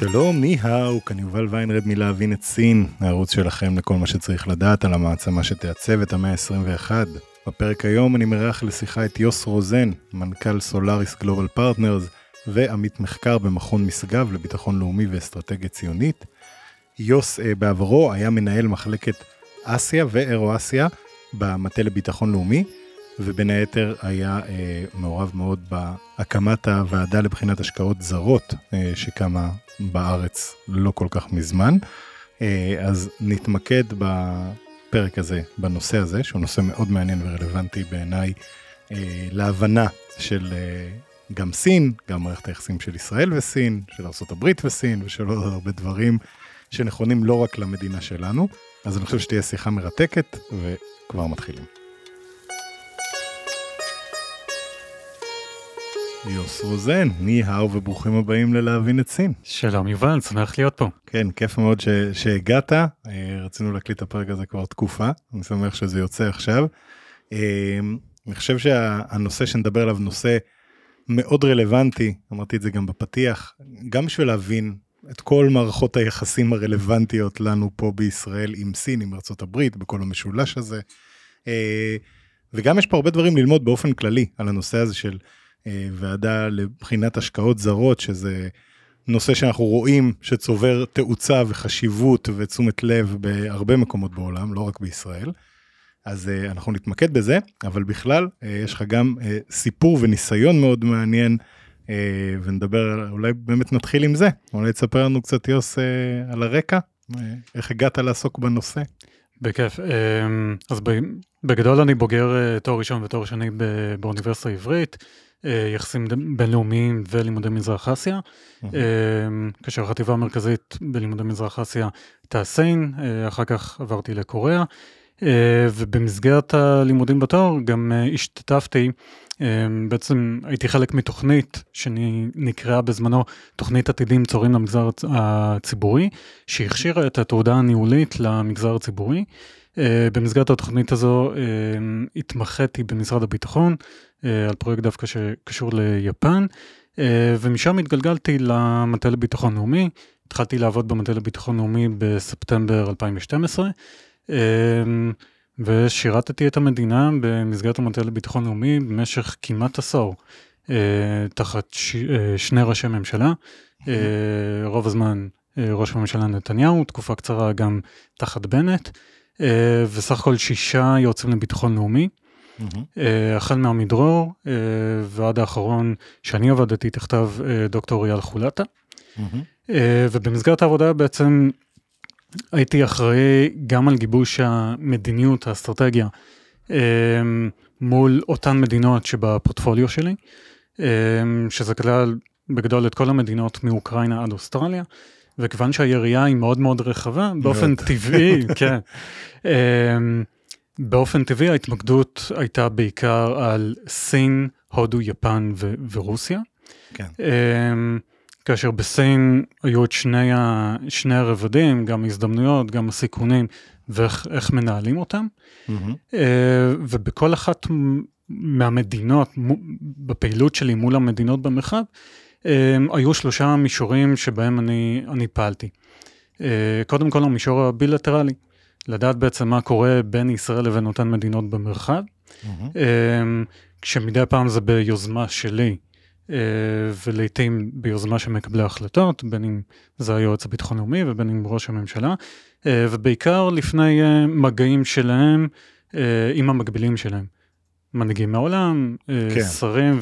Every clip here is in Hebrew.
שלום, 你好, כאן יובל ויינרד מלהבין את סין, הערוץ שלכם לכל מה שצריך לדעת על המעצמה שתעצב את המאה ה-21. בפרק היום אני מארח לשיחה את יוס רוזן, מנכ"ל Solaris Global Partners ועמית מחקר במכון משגב לביטחון לאומי ואסטרטגיה ציונית. יוס אה, בעברו היה מנהל מחלקת אסיה ואירו-אסיה במטה לביטחון לאומי, ובין היתר היה אה, מעורב מאוד בהקמת הוועדה לבחינת השקעות זרות אה, שקמה בארץ לא כל כך מזמן. אה, אז נתמקד בפרק הזה בנושא הזה, שהוא נושא מאוד מעניין ורלוונטי בעיניי אה, להבנה של אה, גם סין, גם מערכת היחסים של ישראל וסין, של ארה"ב וסין ושל עוד הרבה דברים שנכונים לא רק למדינה שלנו. אז אני חושב שתהיה שיחה מרתקת וכבר מתחילים. יוס רוזן, ני האו וברוכים הבאים ללהבין את סין. שלום יובל, שמח להיות פה. כן, כיף מאוד ש... שהגעת, אה, רצינו להקליט את הפרק הזה כבר תקופה, אני שמח שזה יוצא עכשיו. אה, אני חושב שהנושא שנדבר עליו נושא מאוד רלוונטי, אמרתי את זה גם בפתיח, גם בשביל להבין את כל מערכות היחסים הרלוונטיות לנו פה בישראל עם סין, עם ארה"ב, בכל המשולש הזה. אה, וגם יש פה הרבה דברים ללמוד באופן כללי על הנושא הזה של ועדה לבחינת השקעות זרות, שזה נושא שאנחנו רואים שצובר תאוצה וחשיבות ותשומת לב בהרבה מקומות בעולם, לא רק בישראל. אז uh, אנחנו נתמקד בזה, אבל בכלל uh, יש לך גם סיפור וניסיון מאוד מעניין, ונדבר, אולי באמת נתחיל עם זה. אולי תספר לנו קצת יוס על הרקע, איך הגעת לעסוק בנושא. בכיף. Uh, אז בגדול אני בוגר תואר ראשון ותואר שני באוניברסיטה העברית. אה, יחסים בינלאומיים ולימודי מזרח אסיה, כאשר החטיבה המרכזית בלימודי מזרח אסיה הייתה סיין, אה, אחר כך עברתי לקוריאה, אה, ובמסגרת הלימודים בתואר גם השתתפתי, בעצם הייתי חלק מתוכנית שנקראה בזמנו תוכנית עתידים צורים למגזר הציבורי, שהכשירה את התעודה הניהולית למגזר הציבורי. במסגרת התוכנית הזו התמחיתי במשרד הביטחון אה, על פרויקט דווקא שקשור ליפן, אה, ומשם התגלגלתי למטה לביטחון לאומי, התחלתי לעבוד במטה לביטחון לאומי בספטמבר 2012, אה, ושירתתי את המדינה במסגרת המטה לביטחון לאומי במשך כמעט עשור, תחת ש... שני ראשי ממשלה, רוב הזמן ראש הממשלה נתניהו, תקופה קצרה גם תחת בנט, וסך הכל שישה יועצים לביטחון לאומי. Mm-hmm. החל מהמדרור אה, ועד האחרון שאני עבדתי תחתיו אה, דוקטור אייל חולטה. ובמסגרת העבודה בעצם הייתי אחראי גם על גיבוש המדיניות, האסטרטגיה, מול אותן מדינות שבפורטפוליו שלי, שזה כלל בגדול את כל המדינות מאוקראינה עד אוסטרליה. וכיוון שהיריעה היא מאוד מאוד רחבה, באופן טבעי, כן. באופן טבעי ההתמקדות הייתה בעיקר על סין, הודו, יפן ו- ורוסיה. כן. Um, כאשר בסין היו את שני, ה- שני הרבדים, גם הזדמנויות, גם הסיכונים, ואיך מנהלים אותם. Mm-hmm. ובכל אחת מהמדינות, בפעילות שלי מול המדינות במרחב, um, היו שלושה מישורים שבהם אני, אני פעלתי. Uh, קודם כל המישור הבילטרלי. לדעת בעצם מה קורה בין ישראל לבין אותן מדינות במרחב, mm-hmm. כשמדי פעם זה ביוזמה שלי, אה, ולעיתים ביוזמה של מקבלי ההחלטות, בין אם זה היועץ הביטחון לאומי ובין אם ראש הממשלה, אה, ובעיקר לפני אה, מגעים שלהם עם המקבילים שלהם. מנהיגים מהעולם, כן. שרים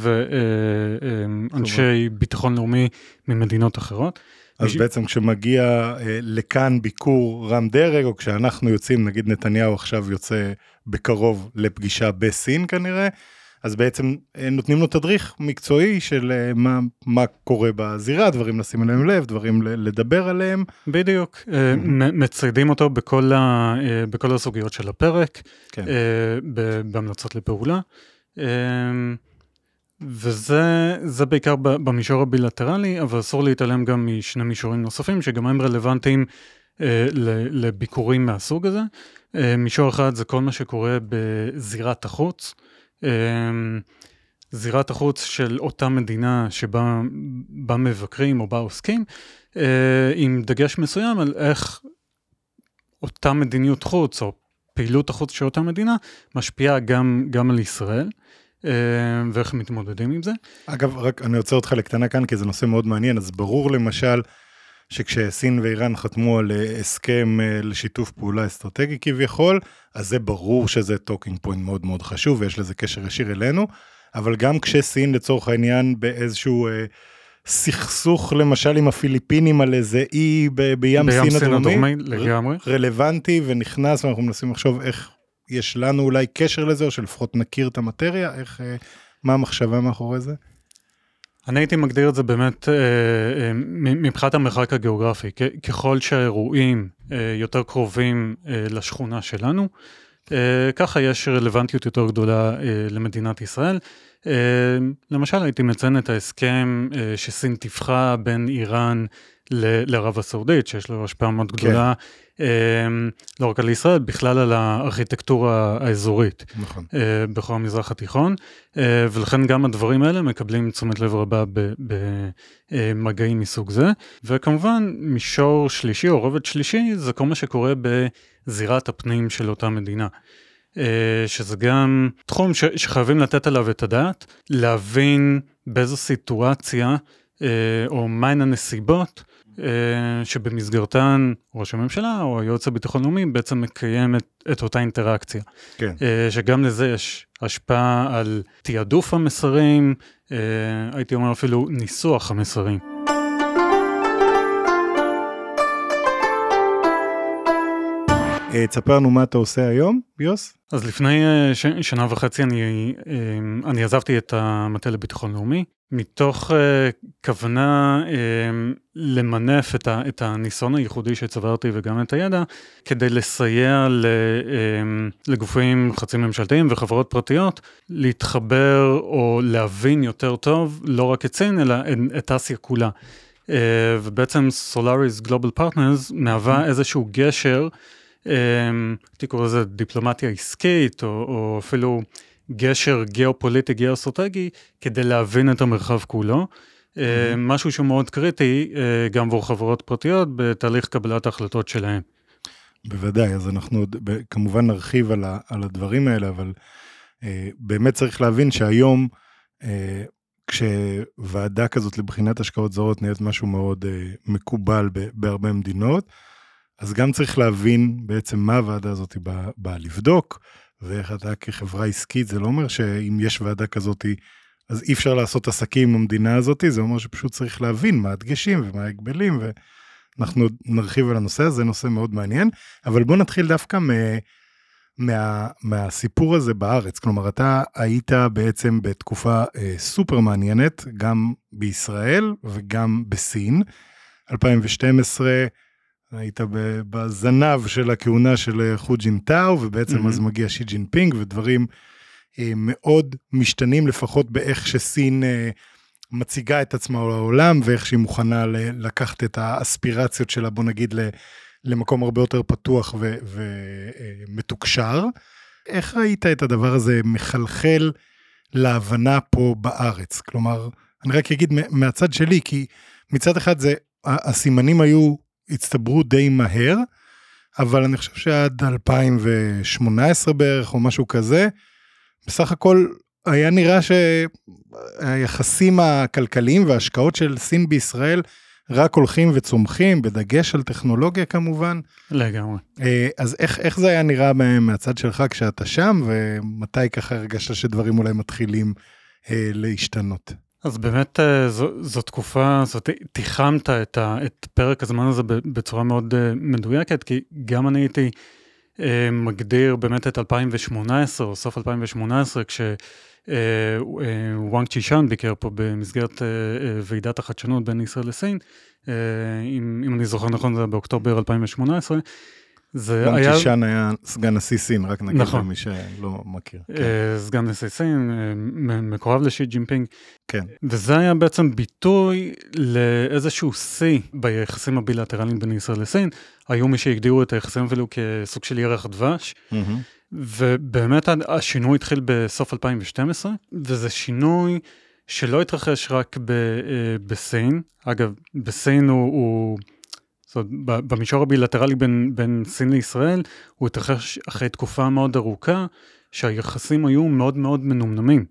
ואנשי ביטחון לאומי ממדינות אחרות. אז בעצם כשמגיע אה, לכאן ביקור רם דרג, או כשאנחנו יוצאים, נגיד נתניהו עכשיו יוצא בקרוב לפגישה בסין כנראה, אז בעצם אה, נותנים לו תדריך מקצועי של אה, מה, מה קורה בזירה, דברים לשים עליהם לב, דברים לדבר עליהם. בדיוק, אה, מציידים אותו בכל, ה, בכל הסוגיות של הפרק, כן. בהמלצות לפעולה. וזה בעיקר במישור הבילטרלי, אבל אסור להתעלם גם משני מישורים נוספים שגם הם רלוונטיים לביקורים מהסוג הזה. מישור אחד זה כל מה שקורה בזירת החוץ. אמ, זירת החוץ של אותה מדינה שבה בה מבקרים או בה עוסקים, אה, עם דגש מסוים על איך אותה מדיניות חוץ או פעילות החוץ של אותה מדינה משפיעה גם, גם על ישראל. אה, ואיך מתמודדים עם זה. אגב, רק אני עוצר אותך לקטנה כאן, כי זה נושא מאוד מעניין, אז ברור למשל שכשסין ואיראן חתמו על אה, הסכם אה, לשיתוף פעולה אסטרטגי כביכול, אז זה ברור שזה talking point מאוד מאוד חשוב ויש לזה קשר ישיר אלינו, אבל גם כשסין לצורך העניין באיזשהו אה, סכסוך למשל עם הפיליפינים על איזה אי ב- בים, בים סין הדרומי, לגמרי. רלוונטי ונכנס ואנחנו מנסים לחשוב איך יש לנו אולי קשר לזה או שלפחות נכיר את המטריה, איך, אה, מה המחשבה מאחורי זה? אני הייתי מגדיר את זה באמת אה, אה, מבחינת המרחק הגיאוגרפי, ככל שהאירועים יותר קרובים לשכונה שלנו, ככה יש רלוונטיות יותר גדולה למדינת ישראל. למשל הייתי מציין את ההסכם שסין טיווחה בין איראן לערב הסעודית, שיש לו השפעה מאוד כן. גדולה אמ, לא רק על ישראל, בכלל על הארכיטקטורה האזורית. נכון. אה, בכל המזרח התיכון, אה, ולכן גם הדברים האלה מקבלים תשומת לב רבה במגעים מסוג זה. וכמובן, מישור שלישי או רובד שלישי, זה כל מה שקורה בזירת הפנים של אותה מדינה. אה, שזה גם תחום ש- שחייבים לתת עליו את הדעת, להבין באיזו סיטואציה או מהן הנסיבות אה, שבמסגרתן ראש הממשלה או היועץ הביטחון לאומי בעצם מקיים את, את אותה אינטראקציה. כן. אה, שגם לזה יש השפעה על תעדוף המסרים, אה, הייתי אומר אפילו ניסוח המסרים. תספר לנו מה אתה עושה היום, יוס. אז לפני ש, שנה וחצי אני, אני עזבתי את המטה לביטחון לאומי, מתוך uh, כוונה uh, למנף את, ה, את הניסיון הייחודי שצברתי וגם את הידע, כדי לסייע ל, uh, לגופים חצי ממשלתיים וחברות פרטיות להתחבר או להבין יותר טוב לא רק את סין אלא את אסיה כולה. Uh, ובעצם Solaris Global Partners מהווה איזשהו גשר, הייתי קורא לזה דיפלומטיה עסקית או, או אפילו גשר גיאופוליטי, גיאו-אסטרטגי, כדי להבין את המרחב כולו. Mm-hmm. משהו שהוא מאוד קריטי אה, גם עבור חברות פרטיות בתהליך קבלת ההחלטות שלהם. בוודאי, אז אנחנו כמובן נרחיב על, ה, על הדברים האלה, אבל אה, באמת צריך להבין שהיום, אה, כשוועדה כזאת לבחינת השקעות זרות נהיית משהו מאוד אה, מקובל ב, בהרבה מדינות, אז גם צריך להבין בעצם מה הוועדה הזאת באה בא לבדוק, ואיך אתה כחברה עסקית, זה לא אומר שאם יש ועדה כזאת, אז אי אפשר לעשות עסקים עם המדינה הזאת, זה אומר שפשוט צריך להבין מה הדגשים ומה ההגבלים, ואנחנו נרחיב על הנושא הזה, נושא מאוד מעניין, אבל בוא נתחיל דווקא מ... מה, מהסיפור הזה בארץ, כלומר אתה היית בעצם בתקופה אה, סופר מעניינת, גם בישראל וגם בסין. 2012 היית בזנב של הכהונה של אה, חו ג'ינטאו, ובעצם mm-hmm. אז מגיע שי ג'ינפינג, ודברים אה, מאוד משתנים לפחות באיך שסין אה, מציגה את עצמה לעולם, ואיך שהיא מוכנה ל- לקחת את האספירציות שלה, בוא נגיד, ל- למקום הרבה יותר פתוח ומתוקשר. אה, איך ראית את הדבר הזה מחלחל להבנה פה בארץ? כלומר, אני רק אגיד מהצד שלי, כי מצד אחד זה, הסימנים היו הצטברו די מהר, אבל אני חושב שעד 2018 בערך או משהו כזה, בסך הכל היה נראה שהיחסים הכלכליים וההשקעות של סין בישראל רק הולכים וצומחים, בדגש על טכנולוגיה כמובן. לגמרי. אה, אז איך, איך זה היה נראה מהצד שלך כשאתה שם, ומתי ככה הרגשת שדברים אולי מתחילים אה, להשתנות? אז באמת אה, זו, זו תקופה, זאת, תיחמת את, ה, את פרק הזמן הזה בצורה מאוד uh, מדויקת, כי גם אני הייתי אה, מגדיר באמת את 2018 או סוף 2018 כש... וואנג צ'ישן ביקר פה במסגרת ועידת החדשנות בין ישראל לסין, אם, אם אני זוכר נכון זה באוקטובר 2018, זה היה... צ'ישן היה סגן נשיא סין, רק נגיד נכון. למי שלא מכיר. כן. סגן נשיא סין, מקורב לשי ג'ינפינג. כן. וזה היה בעצם ביטוי לאיזשהו שיא ביחסים הבילטרליים בין ישראל לסין. היו מי שהגדירו את היחסים אפילו כסוג של ירח דבש. Mm-hmm. ובאמת השינוי התחיל בסוף 2012, וזה שינוי שלא התרחש רק ב, בסין. אגב, בסין הוא... הוא זאת אומרת, במישור הבילטרלי בין, בין סין לישראל, הוא התרחש אחרי תקופה מאוד ארוכה, שהיחסים היו מאוד מאוד מנומנמים.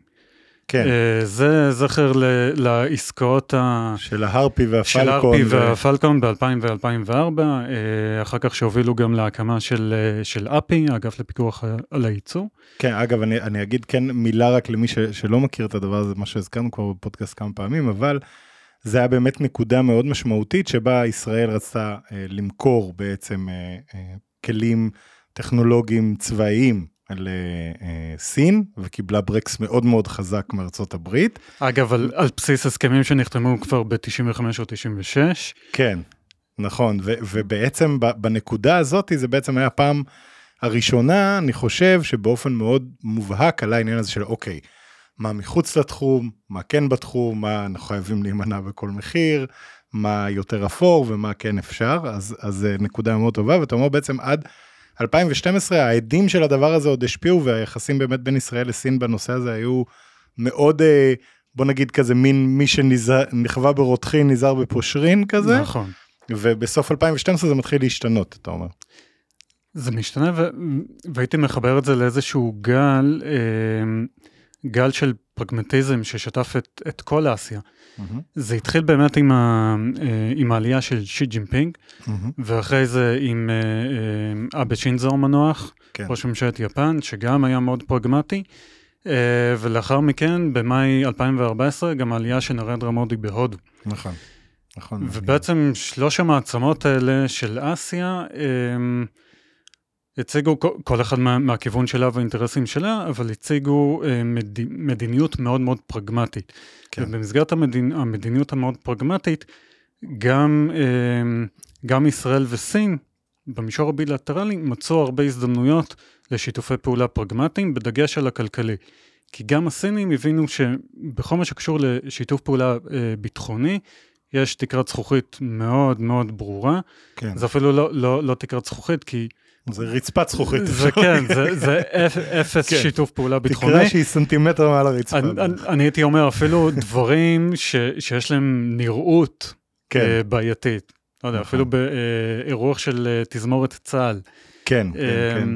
כן. Uh, זה זכר ל, לעסקאות ה... של ההרפי והפלקון. של ההרפי ו... והפלקון ב-2000 ו-2004, uh, אחר כך שהובילו גם להקמה של, uh, של אפי, האגף לפיקוח על הייצוא. כן, אגב, אני, אני אגיד כן מילה רק למי ש, שלא מכיר את הדבר הזה, מה שהזכרנו כבר בפודקאסט כמה פעמים, אבל זה היה באמת נקודה מאוד משמעותית שבה ישראל רצתה אה, למכור בעצם אה, אה, כלים טכנולוגיים צבאיים לסין וקיבלה ברקס מאוד מאוד חזק מארצות הברית. אגב, על, על בסיס הסכמים שנחתמו כבר ב-95 או 96. כן, נכון, ו- ובעצם בנקודה הזאת זה בעצם היה פעם הראשונה, אני חושב, שבאופן מאוד מובהק עלה העניין הזה של אוקיי, מה מחוץ לתחום, מה כן בתחום, מה אנחנו חייבים להימנע בכל מחיר, מה יותר אפור ומה כן אפשר, אז, אז זה נקודה מאוד טובה, ואתה אומר בעצם עד 2012 העדים של הדבר הזה עוד השפיעו, והיחסים באמת בין ישראל לסין בנושא הזה היו מאוד, אה, בוא נגיד כזה מין מי שנכווה ברותחין נזהר בפושרין כזה. נכון. ובסוף 2012 זה מתחיל להשתנות, אתה אומר. זה משתנה ו... והייתי מחבר את זה לאיזשהו גל. אה... גל של פרגמטיזם ששטף את, את כל אסיה. Mm-hmm. זה התחיל באמת עם, ה, אה, עם העלייה של שי ג'ינפינג, mm-hmm. ואחרי זה עם אה, אה, אבא שינזו המנוח, כן. ראש ממשלת יפן, שגם היה מאוד פרגמטי. ולאחר מכן, במאי 2014, גם העלייה של נרנדרה מודי בהודו. נכון, נכון. ובעצם. שלוש המעצמות האלה של אסיה, הציגו כל אחד מה, מהכיוון שלה והאינטרסים שלה, אבל הציגו אה, מד, מדיניות מאוד מאוד פרגמטית. כן. ובמסגרת המדינ, המדיניות המאוד פרגמטית, גם, אה, גם ישראל וסין, במישור הבילטרלי, מצאו הרבה הזדמנויות לשיתופי פעולה פרגמטיים, בדגש על הכלכלי. כי גם הסינים הבינו שבכל מה שקשור לשיתוף פעולה אה, ביטחוני, יש תקרת זכוכית מאוד מאוד ברורה. כן. זה אפילו לא, לא, לא תקרת זכוכית, כי... זה רצפת זכוכית. זה כן, זה, זה אפ, אפס כן. שיתוף פעולה ביטחוני. תקרה שהיא סנטימטר מעל הרצפה. אני, אני, אני הייתי אומר אפילו דברים ש, שיש להם נראות כן. uh, בעייתית. לא יודע, אפילו נכון. באירוח של uh, תזמורת צה"ל. כן, כן, כן.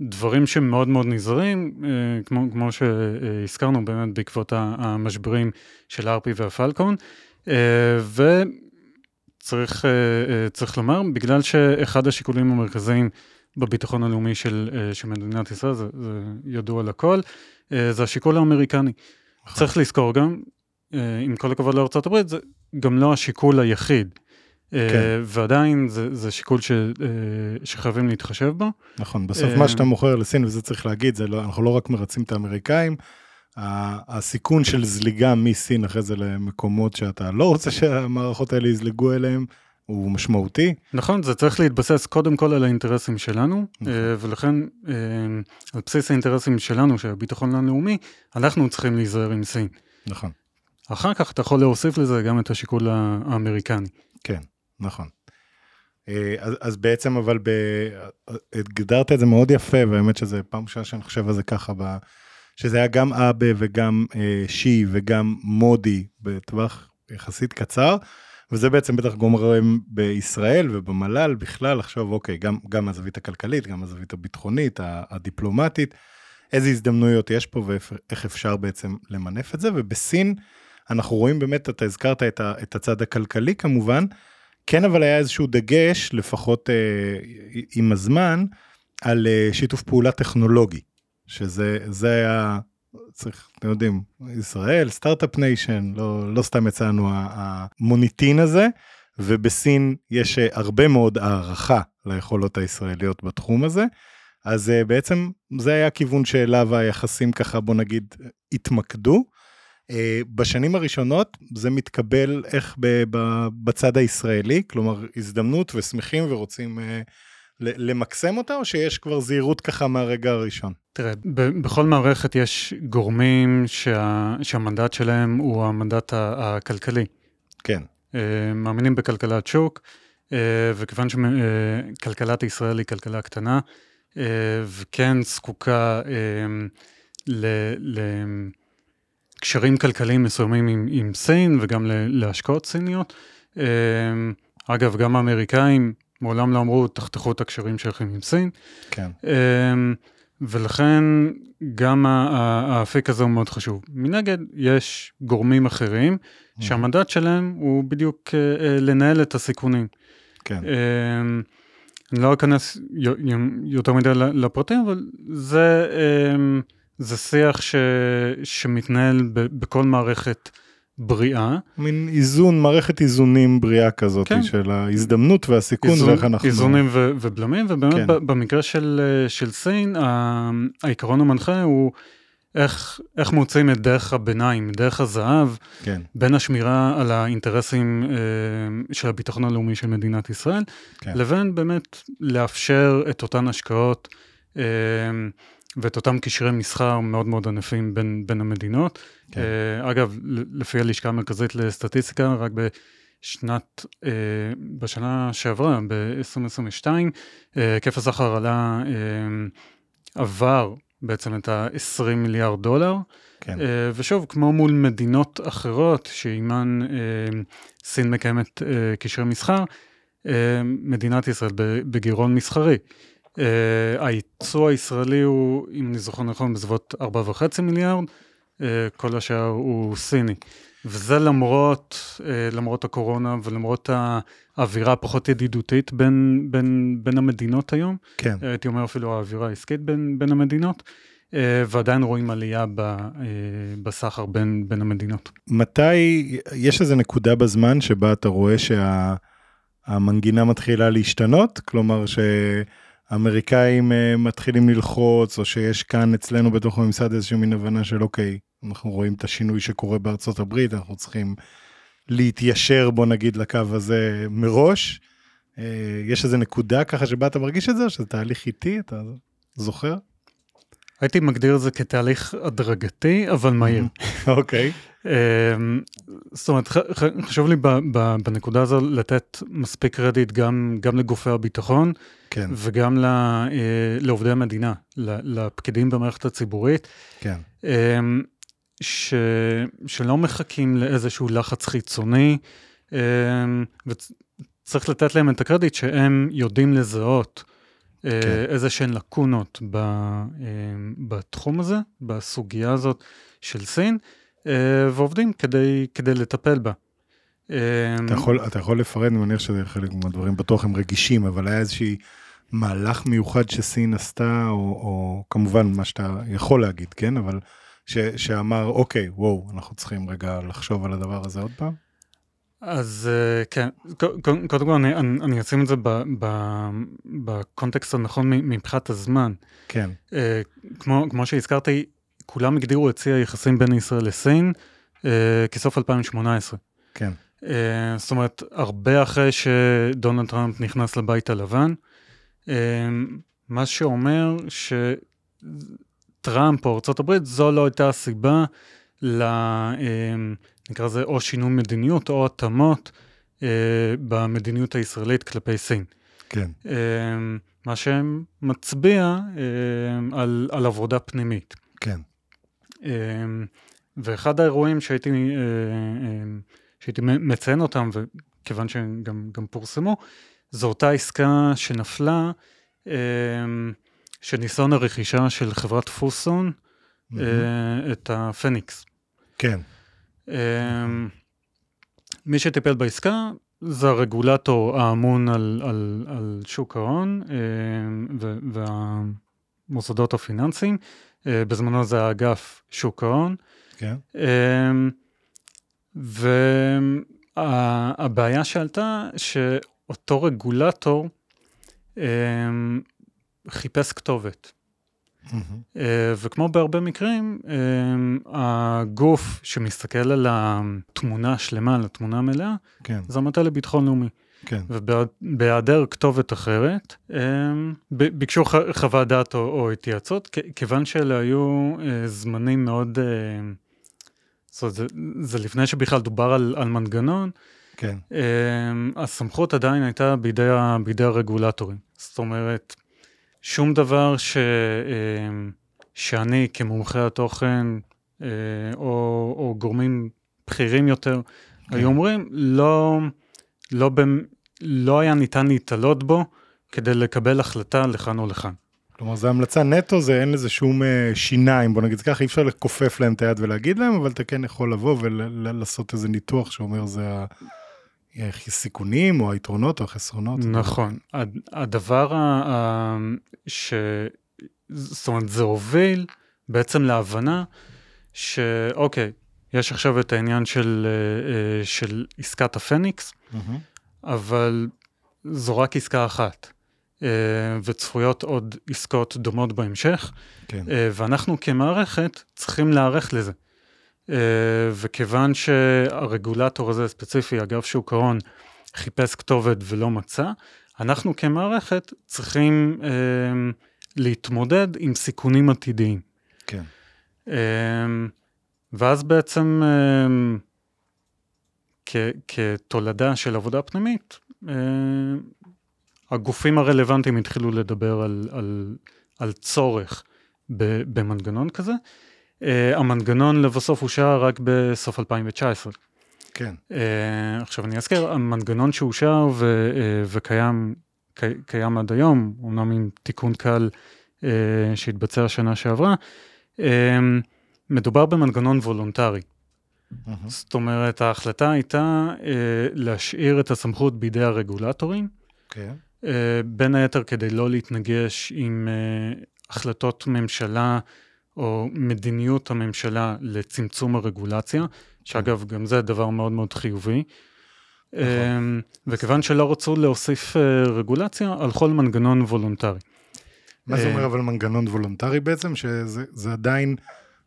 דברים שמאוד מאוד נזהרים, כמו, כמו שהזכרנו באמת בעקבות המשברים של הארפי והפלקון. Uh, וצריך uh, לומר, בגלל שאחד השיקולים המרכזיים בביטחון הלאומי של, אה, של מדינת ישראל, זה, זה ידוע לכל, אה, זה השיקול האמריקני. נכון. צריך לזכור גם, אה, עם כל הכבוד הברית, זה גם לא השיקול היחיד. כן. ועדיין זה, זה שיקול ש, שחייבים להתחשב בו. נכון, בסוף מה שאתה מוכר לסין, וזה צריך להגיד, זה לא, אנחנו לא רק מרצים את האמריקאים, הסיכון של זליגה מסין אחרי זה למקומות שאתה לא רוצה שהמערכות האלה יזלגו אליהם, הוא משמעותי. נכון, זה צריך להתבסס קודם כל על האינטרסים שלנו, נכון. אה, ולכן אה, על בסיס האינטרסים שלנו, של הביטחון הלאומי, אנחנו צריכים להיזהר עם סין. נכון. אחר כך אתה יכול להוסיף לזה גם את השיקול האמריקני. כן, נכון. אה, אז, אז בעצם אבל ב... הגדרת את זה מאוד יפה, והאמת שזה פעם ראשונה שאני חושב על זה ככה, ב... שזה היה גם אבא וגם אה, שי וגם מודי בטווח יחסית קצר. וזה בעצם בטח גומרים בישראל ובמל"ל בכלל לחשוב אוקיי גם גם הזווית הכלכלית גם הזווית הביטחונית הדיפלומטית איזה הזדמנויות יש פה ואיך אפשר בעצם למנף את זה ובסין אנחנו רואים באמת אתה הזכרת את, ה, את הצד הכלכלי כמובן כן אבל היה איזשהו דגש לפחות אה, עם הזמן על אה, שיתוף פעולה טכנולוגי שזה זה היה צריך, אתם יודעים, ישראל, Start-Up Nation, לא, לא סתם יצא לנו המוניטין הזה, ובסין יש אה, הרבה מאוד הערכה ליכולות הישראליות בתחום הזה, אז uh, בעצם זה היה הכיוון שאליו היחסים ככה, בוא נגיד, התמקדו. Uh, בשנים הראשונות זה מתקבל איך בצד הישראלי, כלומר הזדמנות ושמחים ורוצים למקסם אותה, או שיש כבר זהירות ככה מהרגע הראשון? תראה, ב- בכל מערכת יש גורמים שה- שהמנדט שלהם הוא המנדט הכלכלי. כן. Uh, מאמינים בכלכלת שוק, uh, וכיוון שכלכלת uh, ישראל היא כלכלה קטנה, uh, וכן זקוקה uh, לקשרים כלכליים מסוימים עם, עם סין וגם להשקעות סיניות. Uh, אגב, גם האמריקאים מעולם לא אמרו, תחתכו את הקשרים שלכם עם סין. כן. אמ, ולכן גם האפיק הזה הוא מאוד חשוב. מנגד, יש גורמים אחרים שהמנדט שלהם הוא בדיוק אה, אה, לנהל את הסיכונים. כן. אמ, אני לא אכנס יותר מדי לפרטים, אבל זה, אמ, זה שיח ש, שמתנהל בכל מערכת. בריאה. מין איזון, מערכת איזונים בריאה כזאת כן. של ההזדמנות והסיכון איזון, ואיך אנחנו... איזונים ו- ובלמים, ובאמת כן. במקרה של, של סין, העיקרון המנחה הוא איך, איך מוצאים את דרך הביניים, דרך הזהב, כן. בין השמירה על האינטרסים אה, של הביטחון הלאומי של מדינת ישראל, כן. לבין באמת לאפשר את אותן השקעות. אה, ואת אותם קשרי מסחר מאוד מאוד ענפים בין, בין המדינות. כן. Uh, אגב, לפי הלשכה המרכזית לסטטיסטיקה, רק בשנת, uh, בשנה שעברה, ב-2022, אה, היקף uh, הסחר עלה, uh, עבר בעצם את ה-20 מיליארד דולר. כן. Uh, ושוב, כמו מול מדינות אחרות שעימן uh, סין מקיימת uh, קשרי מסחר, uh, מדינת ישראל בגירעון מסחרי. Uh, הייצוא הישראלי הוא, אם אני זוכר נכון, בסביבות 4.5 מיליארד, uh, כל השאר הוא סיני. וזה למרות, uh, למרות הקורונה ולמרות האווירה הפחות ידידותית בין, בין, בין המדינות היום. כן. הייתי אומר אפילו האווירה העסקית בין, בין המדינות. ועדיין רואים עלייה ב, בסחר בין, בין המדינות. מתי, יש איזה נקודה בזמן שבה אתה רואה שהמנגינה שה, מתחילה להשתנות? כלומר ש... האמריקאים uh, מתחילים ללחוץ, או שיש כאן אצלנו בתוך הממסד איזושהי מין הבנה של אוקיי, אנחנו רואים את השינוי שקורה בארצות הברית, אנחנו צריכים להתיישר, בוא נגיד, לקו הזה מראש. Uh, יש איזה נקודה ככה שבה אתה מרגיש את זה, או שזה תהליך איטי, אתה זוכר? הייתי מגדיר את זה כתהליך הדרגתי, אבל מהיר. אוקיי. אמ, זאת אומרת, חשוב לי בנקודה הזו לתת מספיק קרדיט גם, גם לגופי הביטחון, כן. וגם אה, לעובדי המדינה, לפקידים במערכת הציבורית. כן. אמ, ש, שלא מחכים לאיזשהו לחץ חיצוני, אמ, וצריך לתת להם את הקרדיט שהם יודעים לזהות כן. איזה שהן לקונות בתחום הזה, בסוגיה הזאת של סין. אה, ועובדים כדי, כדי לטפל בה. אתה יכול, אתה יכול לפרט, אני מניח שזה חלק מהדברים בטוח הם רגישים, אבל היה איזושהי מהלך מיוחד שסין עשתה, או, או כמובן מה שאתה יכול להגיד, כן? אבל ש, שאמר, אוקיי, וואו, אנחנו צריכים רגע לחשוב על הדבר הזה עוד פעם? אז אה, כן, קודם כל אני, אני אשים את זה בקונטקסט הנכון מבחינת הזמן. כן. אה, כמו, כמו שהזכרתי, כולם הגדירו את שיא היחסים בין ישראל לסין אה, כסוף 2018. כן. זאת אומרת, הרבה אחרי שדונלד טראמפ נכנס לבית הלבן, מה שאומר שטראמפ או ארה"ב זו לא הייתה הסיבה ל... אה, נקרא לזה או שינוי מדיניות או התאמות אה, במדיניות הישראלית כלפי סין. כן. אה, מה שמצביע אה, על, על עבודה פנימית. כן. אמ, ואחד האירועים שהייתי, אה, אמ, שהייתי מציין אותם, וכיוון שהם גם, גם פורסמו, זו אותה עסקה שנפלה, של ניסיון הרכישה של חברת פוסון, mm-hmm. את הפניקס. כן. מי שטיפל בעסקה זה הרגולטור האמון על, על, על שוק ההון והמוסדות הפיננסיים, אה, בזמנו זה האגף שוק ההון. כן. אמ, והבעיה שעלתה, שאותו רגולטור אמ, חיפש כתובת. Mm-hmm. וכמו בהרבה מקרים, הגוף שמסתכל על התמונה השלמה, על התמונה המלאה, כן. זה המטה לביטחון לאומי. כן. ובהיעדר כתובת אחרת, ביקשו חוות דעת או, או התייעצות, כיוון שאלה היו זמנים מאוד, זאת אומרת, זה, זה לפני שבכלל דובר על, על מנגנון, כן. הסמכות עדיין הייתה בידי, בידי הרגולטורים. זאת אומרת, שום דבר ש, שאני כמומחה התוכן, או, או גורמים בכירים יותר, כן. היו אומרים, לא, לא, לא היה ניתן להתעלות בו כדי לקבל החלטה לכאן או לכאן. כלומר, זו המלצה נטו, זה אין לזה שום אה, שיניים, בוא נגיד ככה, אי אפשר לכופף להם את היד ולהגיד להם, אבל אתה כן יכול לבוא ולעשות איזה ניתוח שאומר זה הסיכונים או היתרונות או החסרונות. נכון. הדבר ה... ש... זאת אומרת, זה הוביל בעצם להבנה שאוקיי, יש עכשיו את העניין של, אה, אה, של עסקת הפניקס, mm-hmm. אבל זו רק עסקה אחת. אה, וצפויות עוד עסקאות דומות בהמשך, כן. ואנחנו כמערכת צריכים להיערך לזה. וכיוון שהרגולטור הזה ספציפי, אגב שוק ההון, חיפש כתובת ולא מצא, אנחנו כמערכת צריכים להתמודד עם סיכונים עתידיים. כן. ואז בעצם אה, כ- כתולדה של עבודה פנימית, אה, הגופים הרלוונטיים התחילו לדבר על, על, על צורך ב, במנגנון כזה. Uh, המנגנון לבסוף אושר רק בסוף 2019. כן. Uh, עכשיו אני אזכיר, המנגנון שאושר ו, uh, וקיים קיים עד היום, אומנם עם תיקון קל אה, שהתבצע שנה שעברה, אה, מדובר במנגנון וולונטרי. Mm-hmm. זאת אומרת, ההחלטה הייתה אה, להשאיר את הסמכות בידי הרגולטורים, אוקיי. כן. אה, בין היתר כדי לא להתנגש עם אה, החלטות ממשלה או מדיניות הממשלה לצמצום הרגולציה, שאגב, גם זה דבר מאוד מאוד חיובי. נכון. אה, וכיוון שלא רצו להוסיף אה, רגולציה, הלכו על מנגנון וולונטרי. מה זה אה, אומר אבל מנגנון וולונטרי בעצם? שזה עדיין...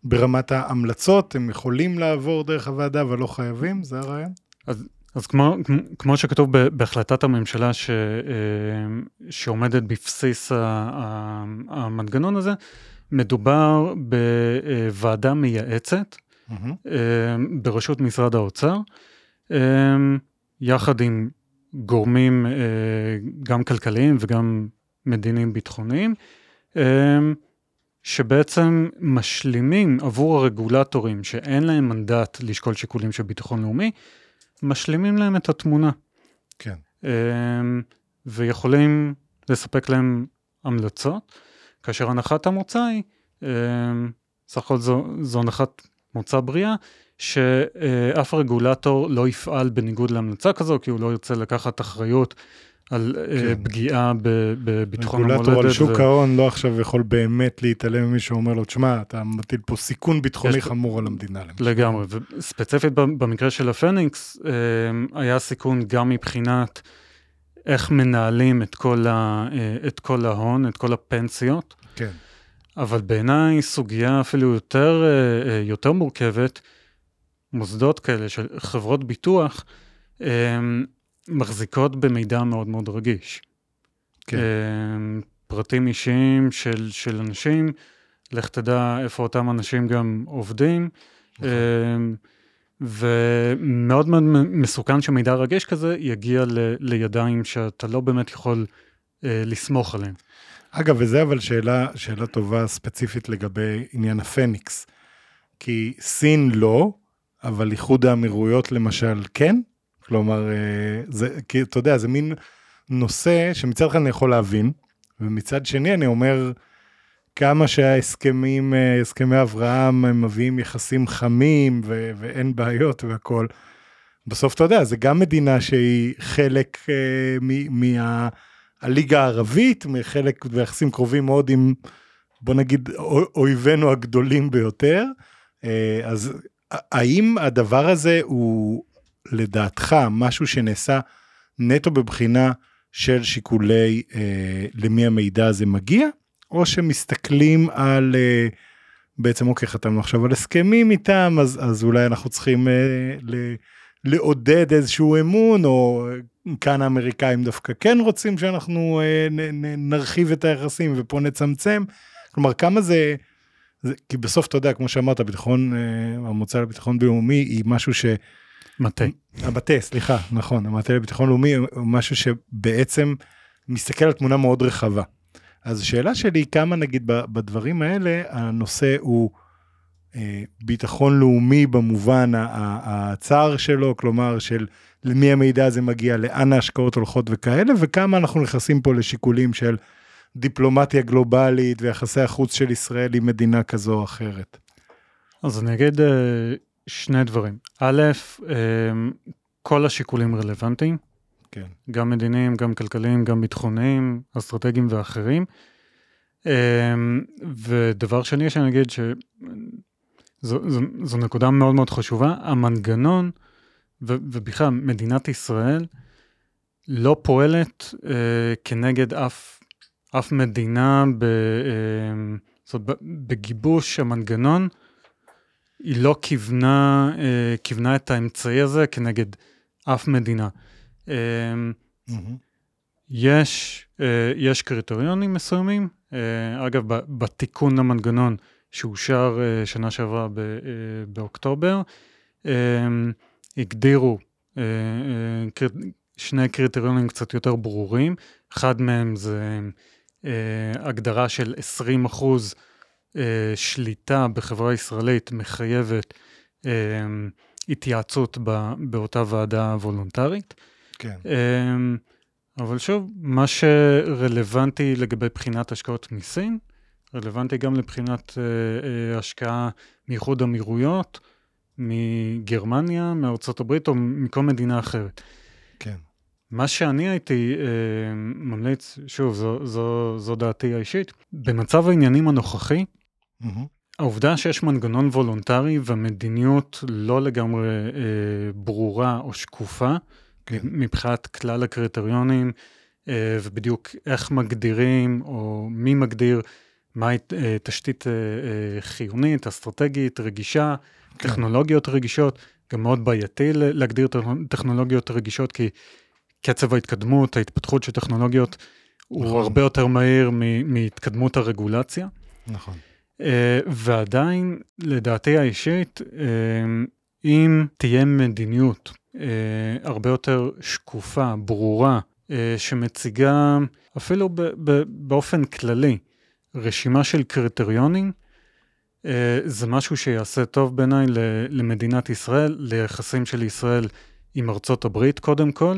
ברמת ההמלצות, הם יכולים לעבור דרך הוועדה אבל לא חייבים, זה הרעיון? אז, אז כמו, כמו שכתוב בהחלטת הממשלה ש, אה, שעומדת בבסיס המנגנון הזה, מדובר בוועדה מייעצת mm-hmm. בראשות משרד האוצר, אה, יחד עם גורמים גם כלכליים וגם מדיניים ביטחוניים. שבעצם משלימים עבור הרגולטורים שאין להם מנדט לשקול שיקולים של ביטחון לאומי, משלימים להם את התמונה. כן. אמ, ויכולים לספק להם המלצות, כאשר הנחת המוצא היא, אמ, סך הכל זו, זו הנחת מוצא בריאה, שאף רגולטור לא יפעל בניגוד להמלצה כזו, כי הוא לא ירצה לקחת אחריות על אה, כן. פגיעה בביטחון המולדת. רגולטור על שוק ההון לא עכשיו יכול באמת להתעלם ממי שאומר לו, תשמע, אתה מטיל פה סיכון ביטחוני חמור על המדינה. לגמרי, וספציפית במקרה של הפניקס, אה, היה סיכון גם מבחינת איך מנהלים את כל, ה, אה, את כל ההון, את כל הפנסיות. כן. אבל בעיניי סוגיה אפילו יותר, יותר מורכבת, מוסדות כאלה של חברות ביטוח, מחזיקות במידע מאוד מאוד רגיש. כן. פרטים אישיים של, של אנשים, לך תדע איפה אותם אנשים גם עובדים. נכון. ומאוד מאוד מסוכן שמידע רגיש כזה יגיע ל, לידיים שאתה לא באמת יכול אה, לסמוך עליהם. אגב, וזה אבל שאלה, שאלה טובה ספציפית לגבי עניין הפניקס. כי סין לא, אבל איחוד האמירויות למשל כן? כלומר, אה, זה, כי אתה יודע, זה מין נושא שמצד אחד אני יכול להבין, ומצד שני אני אומר, כמה שההסכמים, אה, הסכמי אברהם, הם מביאים יחסים חמים ו- ואין בעיות והכול. בסוף אתה יודע, זה גם מדינה שהיא חלק אה, מהליגה הערבית, מחלק ביחסים קרובים מאוד עם, בוא נגיד, אויבינו הגדולים ביותר. אה, אז האם הדבר הזה הוא לדעתך משהו שנעשה נטו בבחינה של שיקולי אה, למי המידע הזה מגיע, או שמסתכלים על אה, בעצם אוקיי חתמנו עכשיו על הסכמים איתם אז אז אולי אנחנו צריכים אה, ל, לעודד איזשהו אמון או כאן האמריקאים דווקא כן רוצים שאנחנו אה, נ, נ, נרחיב את היחסים ופה נצמצם. כלומר כמה זה, זה כי בסוף אתה יודע כמו שאמרת ביטחון אה, המוצא לביטחון לאומי היא משהו ש... מטה. המטה סליחה נכון המטה לביטחון לאומי הוא משהו שבעצם מסתכל על תמונה מאוד רחבה. אז השאלה שלי כמה נגיד בדברים האלה הנושא הוא אה, ביטחון לאומי במובן הצער שלו, כלומר של למי המידע הזה מגיע, לאן ההשקעות הולכות וכאלה, וכמה אנחנו נכנסים פה לשיקולים של דיפלומטיה גלובלית ויחסי החוץ של ישראל עם מדינה כזו או אחרת. אז אני אגיד אה, שני דברים. א', אה, כל השיקולים רלוונטיים. כן. גם מדיניים, גם כלכליים, גם ביטחוניים, אסטרטגיים ואחרים. אמ, ודבר שני שאני אגיד שזו נקודה מאוד מאוד חשובה, המנגנון, ובכלל מדינת ישראל לא פועלת אה, כנגד אף, אף מדינה ב, אה, זאת, בגיבוש המנגנון, היא לא כיוונה, אה, כיוונה את האמצעי הזה כנגד אף מדינה. Mm-hmm. יש, אה, יש קריטריונים מסוימים, אה, אגב, בתיקון למנגנון שאושר שנה שעברה באוקטובר, הגדירו שני קריטריונים קצת יותר ברורים, אחד מהם זה הגדרה של 20 אחוז שליטה בחברה ישראלית מחייבת התייעצות באותה ועדה וולונטרית. כן. אמ, אבל שוב, מה שרלוונטי לגבי בחינת השקעות מסין, רלוונטי גם לבחינת אה, אה, השקעה מאיחוד אמירויות, מגרמניה, מארצות הברית או מכל מדינה אחרת. כן. מה שאני הייתי אה, ממליץ, שוב, זו, זו, זו דעתי האישית, במצב העניינים הנוכחי, mm-hmm. העובדה שיש מנגנון וולונטרי והמדיניות לא לגמרי אה, ברורה או שקופה, כן. מבחינת כלל הקריטריונים, אה, ובדיוק איך מגדירים, או מי מגדיר, מהי אה, תשתית אה, חיונית, אסטרטגית, רגישה, כן. טכנולוגיות רגישות, גם מאוד בעייתי להגדיר טכנולוגיות רגישות, כי קצב ההתקדמות, ההתפתחות של טכנולוגיות, נכון. הוא הרבה יותר מהיר מהתקדמות הרגולציה. נכון. ועדיין, לדעתי האישית, אם תהיה מדיניות הרבה יותר שקופה, ברורה, אה, שמציגה אפילו ב- ב- באופן כללי רשימה של קריטריונים, אה, זה משהו שיעשה טוב בעיניי למדינת ישראל, ליחסים של ישראל עם ארצות הברית קודם כל,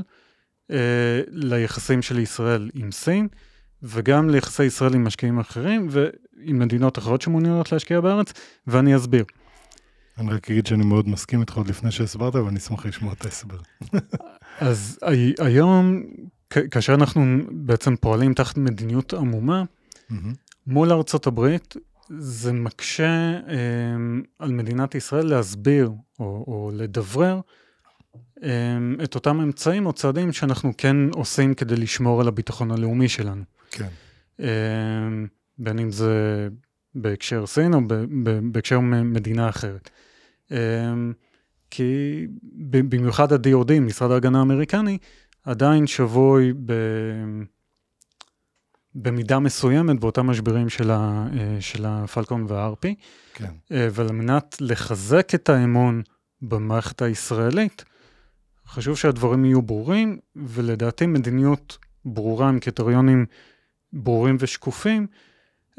אה, ליחסים של ישראל עם סין, וגם ליחסי ישראל עם משקיעים אחרים ועם מדינות אחרות שמעוניינות להשקיע בארץ, ואני אסביר. אני רק אגיד שאני מאוד מסכים איתך עוד לפני שהסברת, אבל אני אשמח לשמוע את ההסבר. אז היום, כאשר אנחנו בעצם פועלים תחת מדיניות עמומה, מול ארצות הברית, זה מקשה אה, על מדינת ישראל להסביר או, או לדברר אה, את אותם אמצעים או צעדים שאנחנו כן עושים כדי לשמור על הביטחון הלאומי שלנו. כן. אה, בין אם זה בהקשר סין או בהקשר מדינה אחרת. אמ, כי במיוחד ה-DOD, משרד ההגנה האמריקני, עדיין שבוי ב... במידה מסוימת באותם משברים של, ה, אה, של הפלקון והארפי. כן. אה, ועל מנת לחזק את האמון במערכת הישראלית, חשוב שהדברים יהיו ברורים, ולדעתי מדיניות ברורה עם קריטריונים ברורים ושקופים,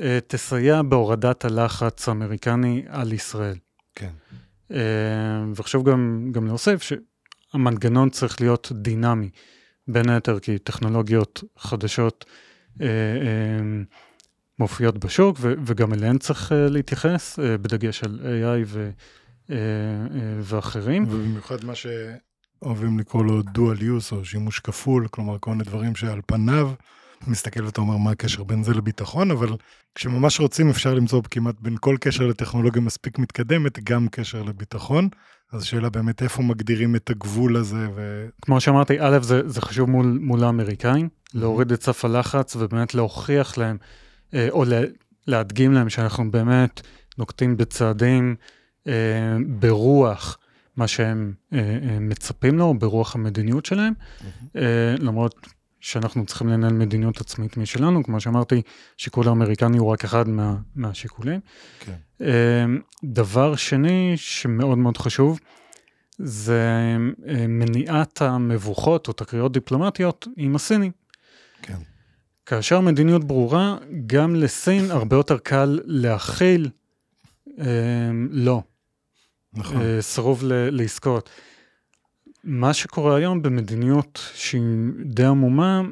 אה, תסייע בהורדת הלחץ האמריקני על ישראל. כן. אה, וחשוב גם, גם להוסיף שהמנגנון צריך להיות דינמי, בין היתר כי טכנולוגיות חדשות אה, אה, מופיעות בשוק וגם אליהן צריך להתייחס, בדגש על AI ו, ואחרים. ובמיוחד מה שאוהבים לקרוא לו dual use או שימוש כפול, כלומר כל מיני דברים שעל פניו מסתכל ואתה אומר מה הקשר בין זה לביטחון, אבל כשממש רוצים אפשר למצוא כמעט בין כל קשר לטכנולוגיה מספיק מתקדמת, גם קשר לביטחון. אז שאלה באמת איפה מגדירים את הגבול הזה ו... כמו שאמרתי, א', זה, זה חשוב מול, מול האמריקאים, להוריד את סף הלחץ ובאמת להוכיח להם, אה, או לה, להדגים להם שאנחנו באמת נוקטים בצעדים אה, ברוח מה שהם אה, אה, מצפים לו, ברוח המדיניות שלהם, אה, למרות שאנחנו צריכים לנהל מדיניות עצמית משלנו, כמו שאמרתי, שיקול האמריקני הוא רק אחד מה, מהשיקולים. כן. אה, דבר שני שמאוד מאוד חשוב, זה אה, מניעת המבוכות או תקריות דיפלומטיות עם הסינים. כן. כאשר מדיניות ברורה, גם לסין הרבה יותר קל להכיל אה, לא. נכון. אה, סירוב לעסקאות. מה שקורה היום במדיניות שהיא די עמומה,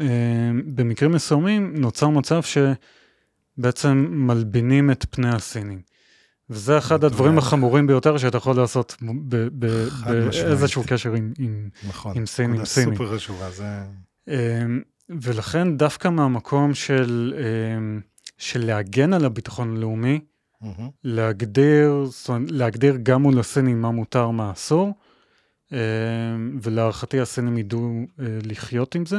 אה, במקרים מסוימים נוצר מצב שבעצם מלבינים את פני הסינים. וזה אחד הדברים החמורים ביותר שאתה יכול לעשות באיזשהו קשר עם, עם, נכון, עם סינים. נכון, סופר חשובה, זה... אה, ולכן דווקא מהמקום של, אה, של להגן על הביטחון הלאומי, mm-hmm. להגדיר, להגדיר גם מול הסינים מה מותר, מה אסור, ולהערכתי הסינים ידעו אה, לחיות עם זה.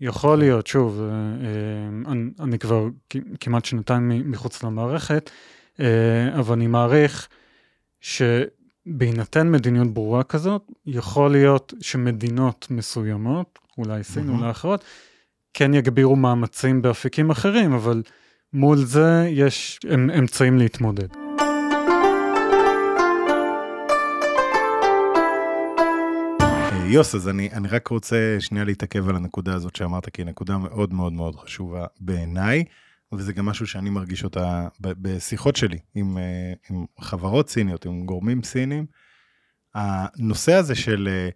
יכול להיות, שוב, אה, אני כבר כמעט שנתיים מחוץ למערכת, אבל אני מעריך שבהינתן מדיניות ברורה כזאת, יכול להיות שמדינות מסוימות, אולי סין, mm-hmm. אולי אחרות, כן יגבירו מאמצים באפיקים אחרים, אבל מול זה יש אמצעים להתמודד. יוס, אז אני, אני רק רוצה שנייה להתעכב על הנקודה הזאת שאמרת, כי היא נקודה מאוד מאוד מאוד חשובה בעיניי, וזה גם משהו שאני מרגיש אותה בשיחות שלי עם, אה, עם חברות סיניות, עם גורמים סינים. הנושא הזה של אה,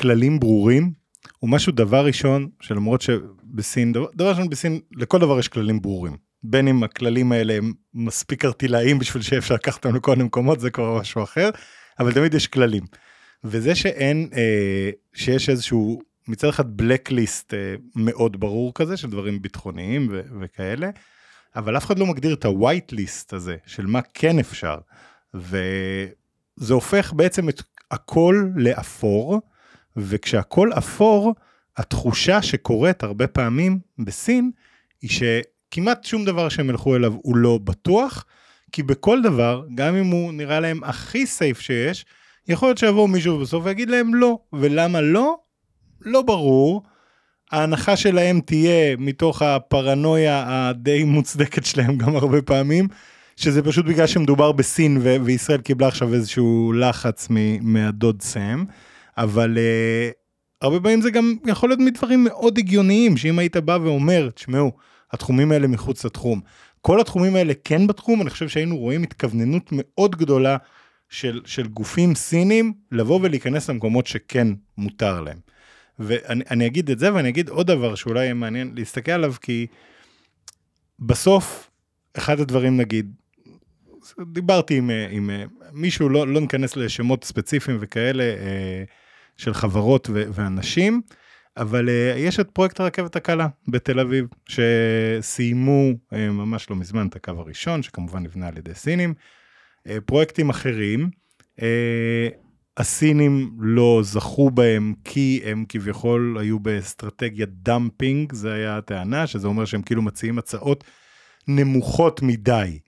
כללים ברורים, הוא משהו דבר ראשון, שלמרות שבסין, דבר, דבר ראשון בסין, לכל דבר יש כללים ברורים. בין אם הכללים האלה הם מספיק ארטילאיים בשביל שאפשר לקחת אותם לכל המקומות, זה כבר משהו אחר, אבל תמיד יש כללים. וזה שאין, אה, שיש איזשהו מצד אחד בלקליסט אה, מאוד ברור כזה של דברים ביטחוניים ו- וכאלה, אבל אף אחד לא מגדיר את ה-white list הזה של מה כן אפשר. וזה הופך בעצם את הכל לאפור, וכשהכל אפור, התחושה שקורית הרבה פעמים בסין, היא שכמעט שום דבר שהם ילכו אליו הוא לא בטוח, כי בכל דבר, גם אם הוא נראה להם הכי סייף שיש, יכול להיות שיבוא מישהו בסוף ויגיד להם לא, ולמה לא? לא ברור. ההנחה שלהם תהיה מתוך הפרנויה הדי מוצדקת שלהם גם הרבה פעמים, שזה פשוט בגלל שמדובר בסין ו- וישראל קיבלה עכשיו איזשהו לחץ מ- מהדוד סם, אבל uh, הרבה פעמים זה גם יכול להיות מדברים מאוד הגיוניים, שאם היית בא ואומר, תשמעו, התחומים האלה מחוץ לתחום. כל התחומים האלה כן בתחום, אני חושב שהיינו רואים התכווננות מאוד גדולה של, של גופים סינים לבוא ולהיכנס למקומות שכן מותר להם. ואני אגיד את זה ואני אגיד עוד דבר שאולי יהיה מעניין להסתכל עליו כי בסוף אחד הדברים נגיד דיברתי עם, עם מישהו לא, לא ניכנס לשמות ספציפיים וכאלה אה, של חברות ו, ואנשים אבל אה, יש את פרויקט הרכבת הקלה בתל אביב שסיימו אה, ממש לא מזמן את הקו הראשון שכמובן נבנה על ידי סינים. אה, פרויקטים אחרים, אה, הסינים לא זכו בהם כי הם כביכול היו באסטרטגיית dumping, זה היה הטענה, שזה אומר שהם כאילו מציעים הצעות נמוכות מדי.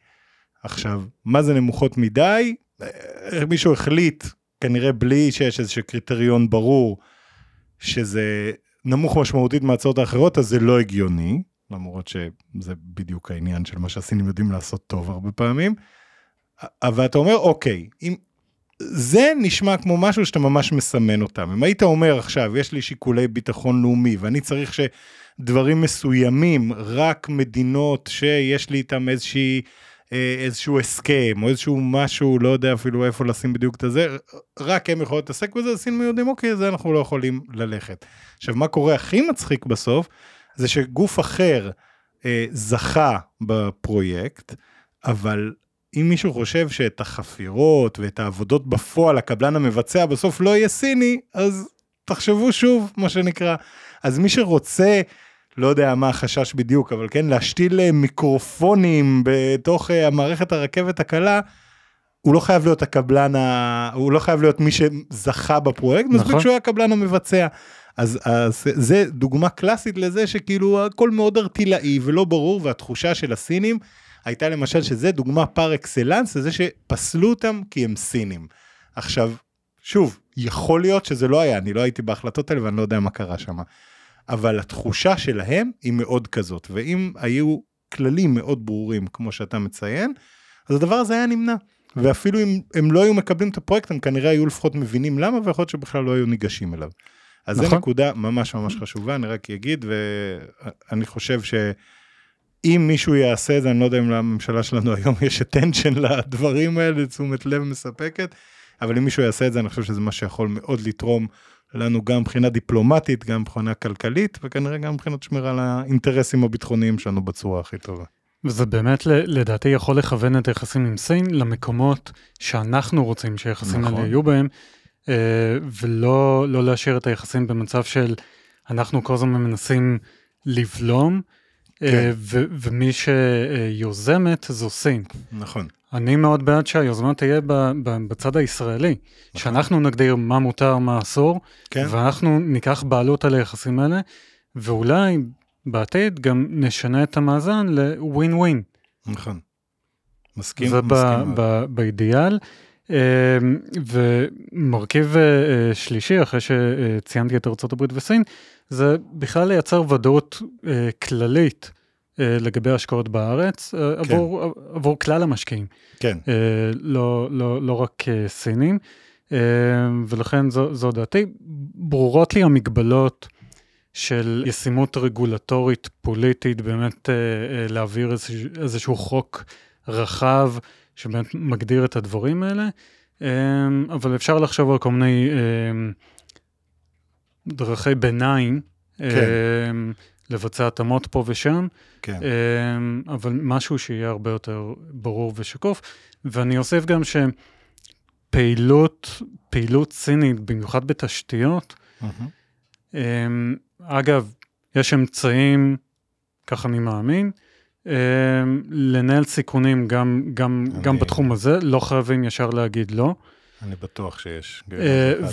עכשיו, מה זה נמוכות מדי? אה, מישהו החליט, כנראה בלי שיש איזשהו קריטריון ברור, שזה נמוך משמעותית מההצעות האחרות, אז זה לא הגיוני, למרות שזה בדיוק העניין של מה שהסינים יודעים לעשות טוב הרבה פעמים. אבל אתה אומר, אוקיי, אם... זה נשמע כמו משהו שאתה ממש מסמן אותם. אם היית אומר עכשיו, יש לי שיקולי ביטחון לאומי, ואני צריך שדברים מסוימים, רק מדינות שיש לי איתם איזושהי... אה, איזשהו הסכם או איזשהו משהו לא יודע אפילו איפה לשים בדיוק את הזה רק הם יכולים להתעסק בזה עשינו יודעים אוקיי זה אנחנו לא יכולים ללכת. עכשיו מה קורה הכי מצחיק בסוף זה שגוף אחר אה, זכה בפרויקט אבל אם מישהו חושב שאת החפירות ואת העבודות בפועל הקבלן המבצע בסוף לא יהיה סיני, אז תחשבו שוב, מה שנקרא. אז מי שרוצה לא יודע מה החשש בדיוק, אבל כן, להשתיל אה, מיקרופונים בתוך אה, המערכת הרכבת הקלה, הוא לא חייב להיות הקבלן, ה... הוא לא חייב להיות מי שזכה בפרויקט, נכון. מספיק שהוא היה הקבלן המבצע. אז, אז זה דוגמה קלאסית לזה שכאילו הכל מאוד ארטילאי ולא ברור, והתחושה של הסינים הייתה למשל שזה דוגמה פר אקסלנס לזה שפסלו אותם כי הם סינים. עכשיו, שוב, יכול להיות שזה לא היה, אני לא הייתי בהחלטות האלה ואני לא יודע מה קרה שם. אבל התחושה שלהם היא מאוד כזאת, ואם היו כללים מאוד ברורים, כמו שאתה מציין, אז הדבר הזה היה נמנע. ואפילו אם הם לא היו מקבלים את הפרויקט, הם כנראה היו לפחות מבינים למה, ויכול להיות שבכלל לא היו ניגשים אליו. אז נכון. זו נקודה ממש ממש חשובה, אני רק אגיד, ואני חושב שאם מישהו יעשה את זה, אני לא יודע אם לממשלה שלנו היום יש attention לדברים האלה, תשומת לב מספקת, אבל אם מישהו יעשה את זה, אני חושב שזה מה שיכול מאוד לתרום לנו גם מבחינה דיפלומטית, גם מבחינה כלכלית, וכנראה גם מבחינת שמירה על האינטרסים הביטחוניים שלנו בצורה הכי טובה. וזה באמת לדעתי יכול לכוון את היחסים עם סין למקומות שאנחנו רוצים שהיחסים נכון. האלה יהיו בהם, אה, ולא לא להשאיר את היחסים במצב של אנחנו כל הזמן מנסים לבלום, כן. ו, ומי שיוזמת זו סין. נכון. אני מאוד בעד שהיוזמה תהיה בצד הישראלי, נכון. שאנחנו נגדיר מה מותר, מה אסור, כן. ואנחנו ניקח בעלות על היחסים האלה, ואולי בעתיד גם נשנה את המאזן לווין ווין. נכון. מסכים, זה מסכים. זה באידיאל. אמ, ומרכיב אה, שלישי, אחרי שציינתי את ארה"ב וסין, זה בכלל לייצר ודאות אה, כללית. אה, לגבי השקעות בארץ, כן. עבור, עבור כלל המשקיעים. כן. לא, לא, לא רק סינים, ולכן זו, זו דעתי. ברורות לי המגבלות של ישימות רגולטורית פוליטית, באמת להעביר איזשהו חוק רחב שבאמת מגדיר את הדברים האלה, אבל אפשר לחשוב על כל מיני דרכי ביניים. כן. לבצע התאמות פה ושם, כן. אבל משהו שיהיה הרבה יותר ברור ושקוף. ואני אוסיף גם שפעילות, פעילות סינית, במיוחד בתשתיות, mm-hmm. אגב, יש אמצעים, כך אני מאמין, לנהל סיכונים גם, גם, אני... גם בתחום הזה, לא חייבים ישר להגיד לא. אני בטוח שיש.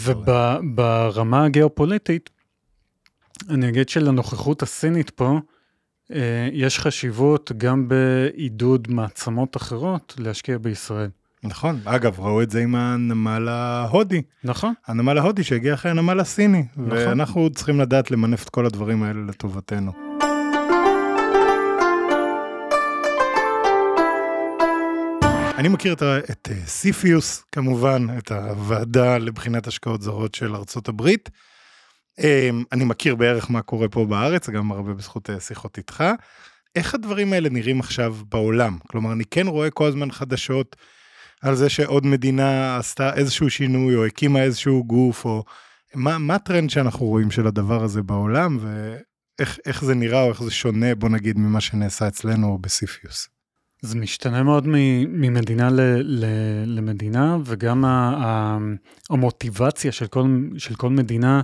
וברמה הגיאופוליטית, אני אגיד שלנוכחות הסינית פה, אה, יש חשיבות גם בעידוד מעצמות אחרות להשקיע בישראל. נכון, אגב, ראו את זה עם הנמל ההודי. נכון. הנמל ההודי שהגיע אחרי הנמל הסיני. נכון. ואנחנו צריכים לדעת למנף את כל הדברים האלה לטובתנו. אני מכיר את, את אה, סיפיוס, כמובן, את הוועדה לבחינת השקעות זרות של ארצות הברית. אמ, אני מכיר בערך מה קורה פה בארץ, גם הרבה בזכות אה, שיחות איתך. איך הדברים האלה נראים עכשיו בעולם? כלומר, אני כן רואה כל הזמן חדשות על זה שעוד מדינה עשתה איזשהו שינוי, או הקימה איזשהו גוף, או מה, מה הטרנד שאנחנו רואים של הדבר הזה בעולם, ואיך זה נראה, או איך זה שונה, בוא נגיד, ממה שנעשה אצלנו בסיפיוס. זה משתנה מאוד ממדינה ל, ל, למדינה, וגם המוטיבציה של כל, של כל מדינה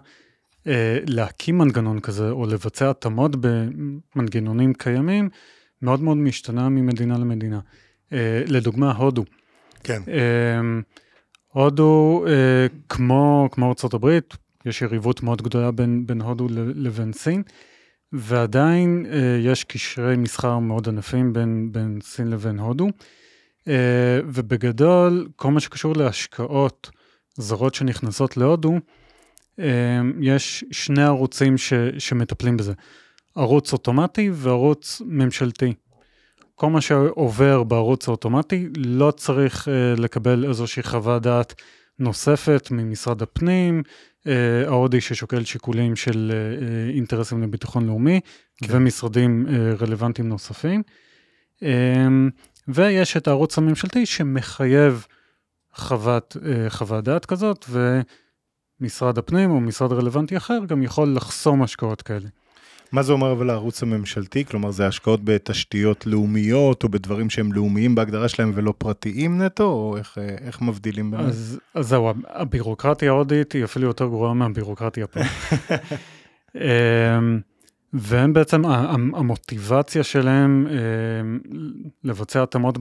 אה, להקים מנגנון כזה או לבצע התאמות במנגנונים קיימים, מאוד מאוד משתנה ממדינה למדינה. אה, לדוגמה, הודו. כן. אה, הודו, כמו, כמו ארה"ב, יש יריבות מאוד גדולה בין, בין הודו לבין סין, ועדיין יש קשרי מסחר מאוד ענפים בין, בין סין לבין הודו. ובגדול, כל מה שקשור להשקעות זרות שנכנסות להודו, אמ, יש שני ערוצים ש, שמטפלים בזה, ערוץ אוטומטי וערוץ ממשלתי. כל מה שעובר בערוץ האוטומטי לא צריך לקבל איזושהי חוות דעת נוספת ממשרד הפנים, ההודי ששוקל שיקולים של uh, אינטרסים לביטחון לאומי כן. ומשרדים רלוונטיים נוספים. Um, ויש את הערוץ הממשלתי שמחייב חוות, חוות דעת כזאת, ו... משרד הפנים או משרד רלוונטי אחר גם יכול לחסום השקעות כאלה. מה זה אומר אבל הערוץ הממשלתי? כלומר זה השקעות בתשתיות לאומיות או בדברים שהם לאומיים בהגדרה שלהם ולא פרטיים נטו, או איך, איך מבדילים ביניהם? אז, אז זהו, הבירוקרטיה ההודית היא אפילו יותר גרועה מהבירוקרטיה פה. אמ, והם בעצם, המוטיבציה שלהם לבצע התאמות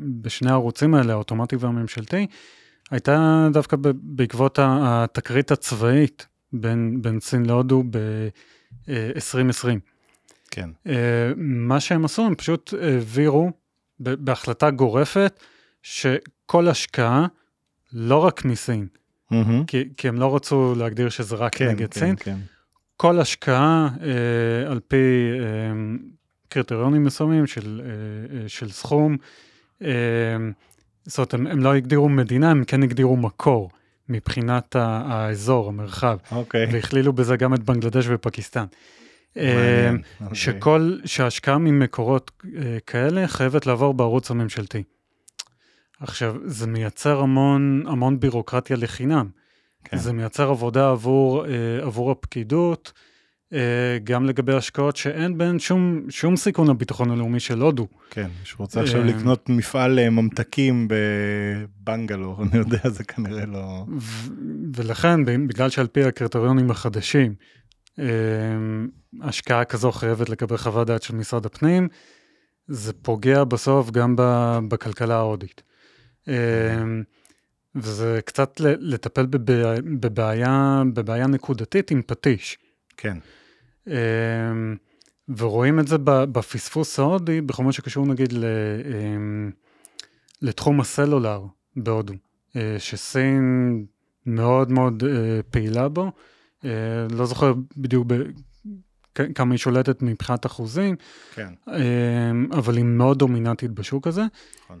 בשני הערוצים האלה, האוטומטי והממשלתי, הייתה דווקא בעקבות התקרית הצבאית בין, בין סין להודו ב-2020. כן. מה שהם עשו, הם פשוט העבירו בהחלטה גורפת, שכל השקעה, לא רק מסין, mm-hmm. כי, כי הם לא רצו להגדיר שזה רק כן, נגד כן, סין, כן. כל השקעה אה, על פי אה, קריטריונים מסוימים של, אה, אה, של סכום, אה, זאת אומרת, הם, הם לא הגדירו מדינה, הם כן הגדירו מקור מבחינת האזור, המרחב. אוקיי. Okay. והכלילו בזה גם את בנגלדש ופקיסטן. אה, אוקיי. שכל, שהשקעה ממקורות אה, כאלה חייבת לעבור בערוץ הממשלתי. עכשיו, זה מייצר המון, המון בירוקרטיה לחינם. כן. זה מייצר עבודה עבור, אה, עבור הפקידות, גם לגבי השקעות שאין בהן שום, שום סיכון לביטחון הלאומי של הודו. כן, שרוצה עכשיו לקנות מפעל ממתקים בבנגלור, אני יודע, זה כנראה לא... ולכן, בגלל שעל פי הקריטריונים החדשים, השקעה כזו חייבת לקבל חוות דעת של משרד הפנים, זה פוגע בסוף גם בכלכלה ההודית. וזה קצת לטפל בבעיה, בבעיה נקודתית עם פטיש. כן. אמ, ורואים את זה בפספוס ההודי, בכל מה שקשור נגיד אמ, לתחום הסלולר בהודו, אה, שסין מאוד מאוד אה, פעילה בו. אה, לא זוכר בדיוק כמה היא שולטת מבחינת אחוזים, כן. אמ, אבל היא מאוד דומיננטית בשוק הזה. נכון.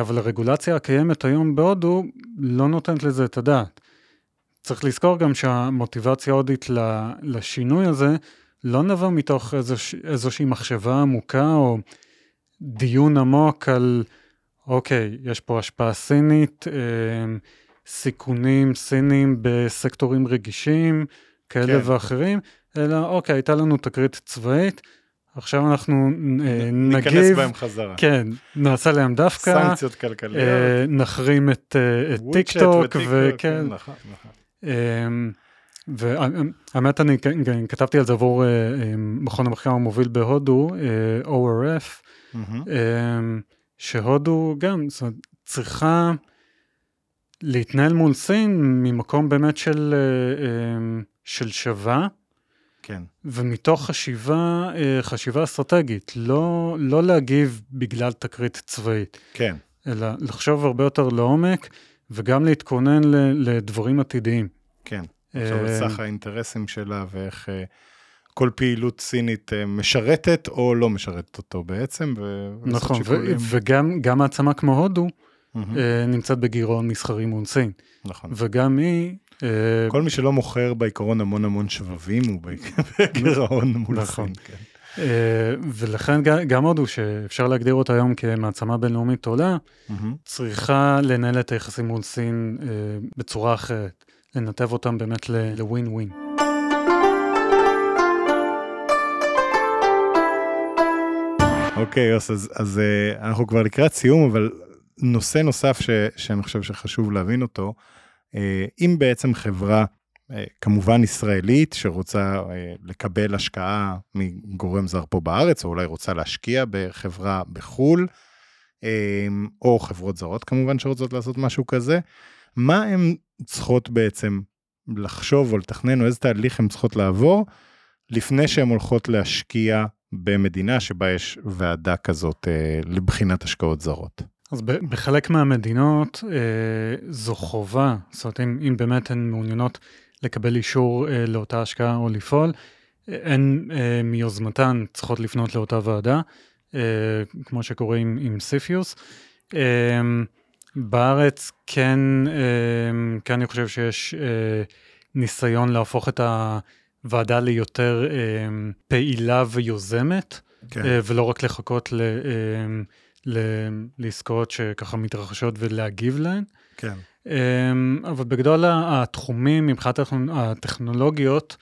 אבל הרגולציה הקיימת היום בהודו לא נותנת לזה את הדעת. צריך לזכור גם שהמוטיבציה ההודית לשינוי הזה לא נבע מתוך איזוש, איזושהי מחשבה עמוקה או דיון עמוק על, אוקיי, יש פה השפעה סינית, אמ, סיכונים סינים בסקטורים רגישים כאלה כן. ואחרים, אלא אוקיי, הייתה לנו תקרית צבאית, עכשיו אנחנו אה, נגיב, ניכנס בהם חזרה. כן, נעשה להם דווקא, סנקציות כלכליות, אה, נחרים את, אה, את טיק טוק, וכן, כן, נכון, נכון. אמ, והאמת אני כתבתי על זה עבור מכון המחקר המוביל בהודו, ORF, אמ, שהודו גם צריכה להתנהל מול סין ממקום באמת של, אמ, של שווה, כן. ומתוך חשיבה, אה, חשיבה אסטרטגית, לא, לא להגיב בגלל תקרית צבאית. כן. אלא לחשוב הרבה יותר לעומק, וגם להתכונן לדברים עתידיים. כן. עכשיו אה, סך האינטרסים שלה ואיך אה, כל פעילות סינית משרתת או לא משרתת אותו בעצם. נכון, וגם מעצמה כמו הודו, mm-hmm. נמצאת בגירעון מסחרי מול סין. נכון. וגם היא אה, כל מי שלא מוכר בעיקרון המון המון שבבים הוא בגירעון מול נכון. הסין. כן. אה, ולכן גם הודו, שאפשר להגדיר אותה היום כמעצמה בינלאומית עולה, צריכה לנהל את היחסים מול סין אה, בצורה אחרת, לנתב אותם באמת לווין ווין. אוקיי, יוס, אז, אז אנחנו כבר לקראת סיום, אבל נושא נוסף ש, שאני חושב שחשוב להבין אותו, אה, אם בעצם חברה, אה, כמובן ישראלית, שרוצה אה, לקבל השקעה מגורם זר פה בארץ, או אולי רוצה להשקיע בחברה בחו"ל, או חברות זרות כמובן שרוצות לעשות משהו כזה, מה הן צריכות בעצם לחשוב או לתכנן, או איזה תהליך הן צריכות לעבור, לפני שהן הולכות להשקיע במדינה שבה יש ועדה כזאת לבחינת השקעות זרות? אז בחלק מהמדינות אה, זו חובה, זאת אומרת, אם, אם באמת הן מעוניינות לקבל אישור אה, לאותה השקעה או לפעול, הן אה, מיוזמתן צריכות לפנות לאותה ועדה, אה, כמו שקורה עם, עם סיפיוס. אה, בארץ כן, אה, כן אני חושב שיש אה, ניסיון להפוך את הוועדה ליותר אה, פעילה ויוזמת, כן. אה, ולא רק לחכות ל... אה, לעסקאות שככה מתרחשות ולהגיב להן. כן. אמ, אבל בגדול התחומים מבחינת הטכנולוגיות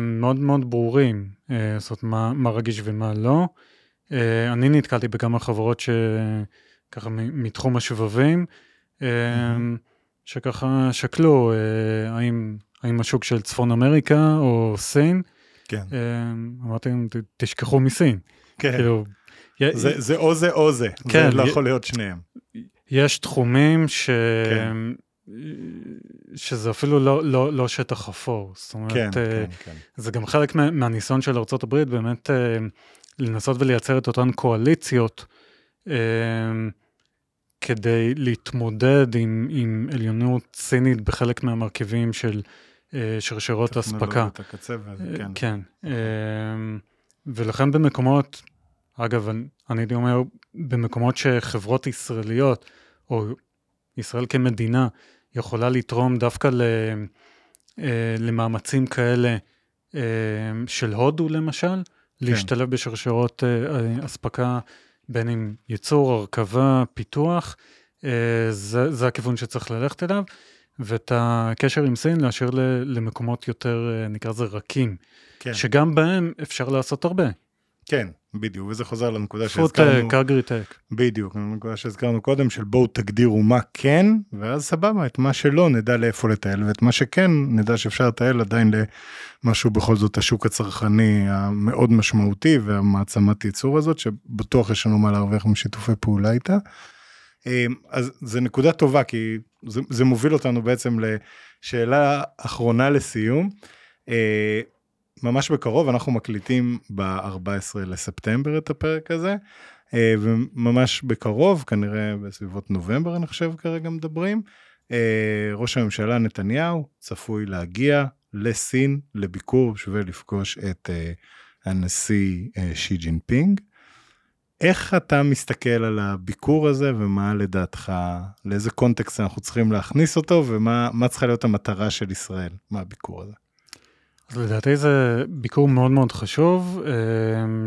מאוד מאוד ברורים, אה, זאת אומרת מה, מה רגיש ומה לא. אה, אני נתקלתי בכמה חברות שככה מתחום השבבים, mm-hmm. שככה שקלו אה, האם, האם השוק של צפון אמריקה או סין. כן. אמרתי להם, תשכחו מסין. כן. כאילו, זה, זה או זה או זה, כן, זה לא יכול להיות שניהם. יש תחומים ש... כן. שזה אפילו לא, לא, לא שטח אפור, זאת אומרת, כן, כן, כן. זה גם חלק מהניסיון של ארה"ב באמת לנסות ולייצר את אותן קואליציות כדי להתמודד עם, עם עליונות סינית בחלק מהמרכיבים של שרשרות אספקה. כן. כן, ולכן במקומות, אגב, אני הייתי אומר, במקומות שחברות ישראליות, או ישראל כמדינה, יכולה לתרום דווקא ל, למאמצים כאלה של הודו למשל, כן. להשתלב בשרשרות אספקה בין אם ייצור, הרכבה, פיתוח, אה, זה, זה הכיוון שצריך ללכת אליו, ואת הקשר עם סין להשאיר למקומות יותר, אה, נקרא לזה רכים, כן. שגם בהם אפשר לעשות הרבה. כן, בדיוק, וזה חוזר לנקודה שהזכרנו. פוטק, אגריטק. בדיוק, לנקודה שהזכרנו קודם, של בואו תגדירו מה כן, ואז סבבה, את מה שלא נדע לאיפה לטייל, ואת מה שכן נדע שאפשר לטייל עדיין למשהו בכל זאת השוק הצרכני המאוד משמעותי והמעצמת ייצור הזאת, שבטוח יש לנו מה להרוויח משיתופי פעולה איתה. אמ, אז זה נקודה טובה, כי זה, זה מוביל אותנו בעצם לשאלה אחרונה לסיום. ממש בקרוב, אנחנו מקליטים ב-14 לספטמבר את הפרק הזה, אה, וממש בקרוב, כנראה בסביבות נובמבר, אני חושב כרגע מדברים, אה, ראש הממשלה נתניהו צפוי להגיע לסין לביקור, שבו יפגוש את אה, הנשיא שי ג'ינפינג. איך אתה מסתכל על הביקור הזה ומה לדעתך, לאיזה קונטקסט אנחנו צריכים להכניס אותו ומה צריכה להיות המטרה של ישראל מהביקור הזה? אז לדעתי זה ביקור מאוד מאוד חשוב, אה,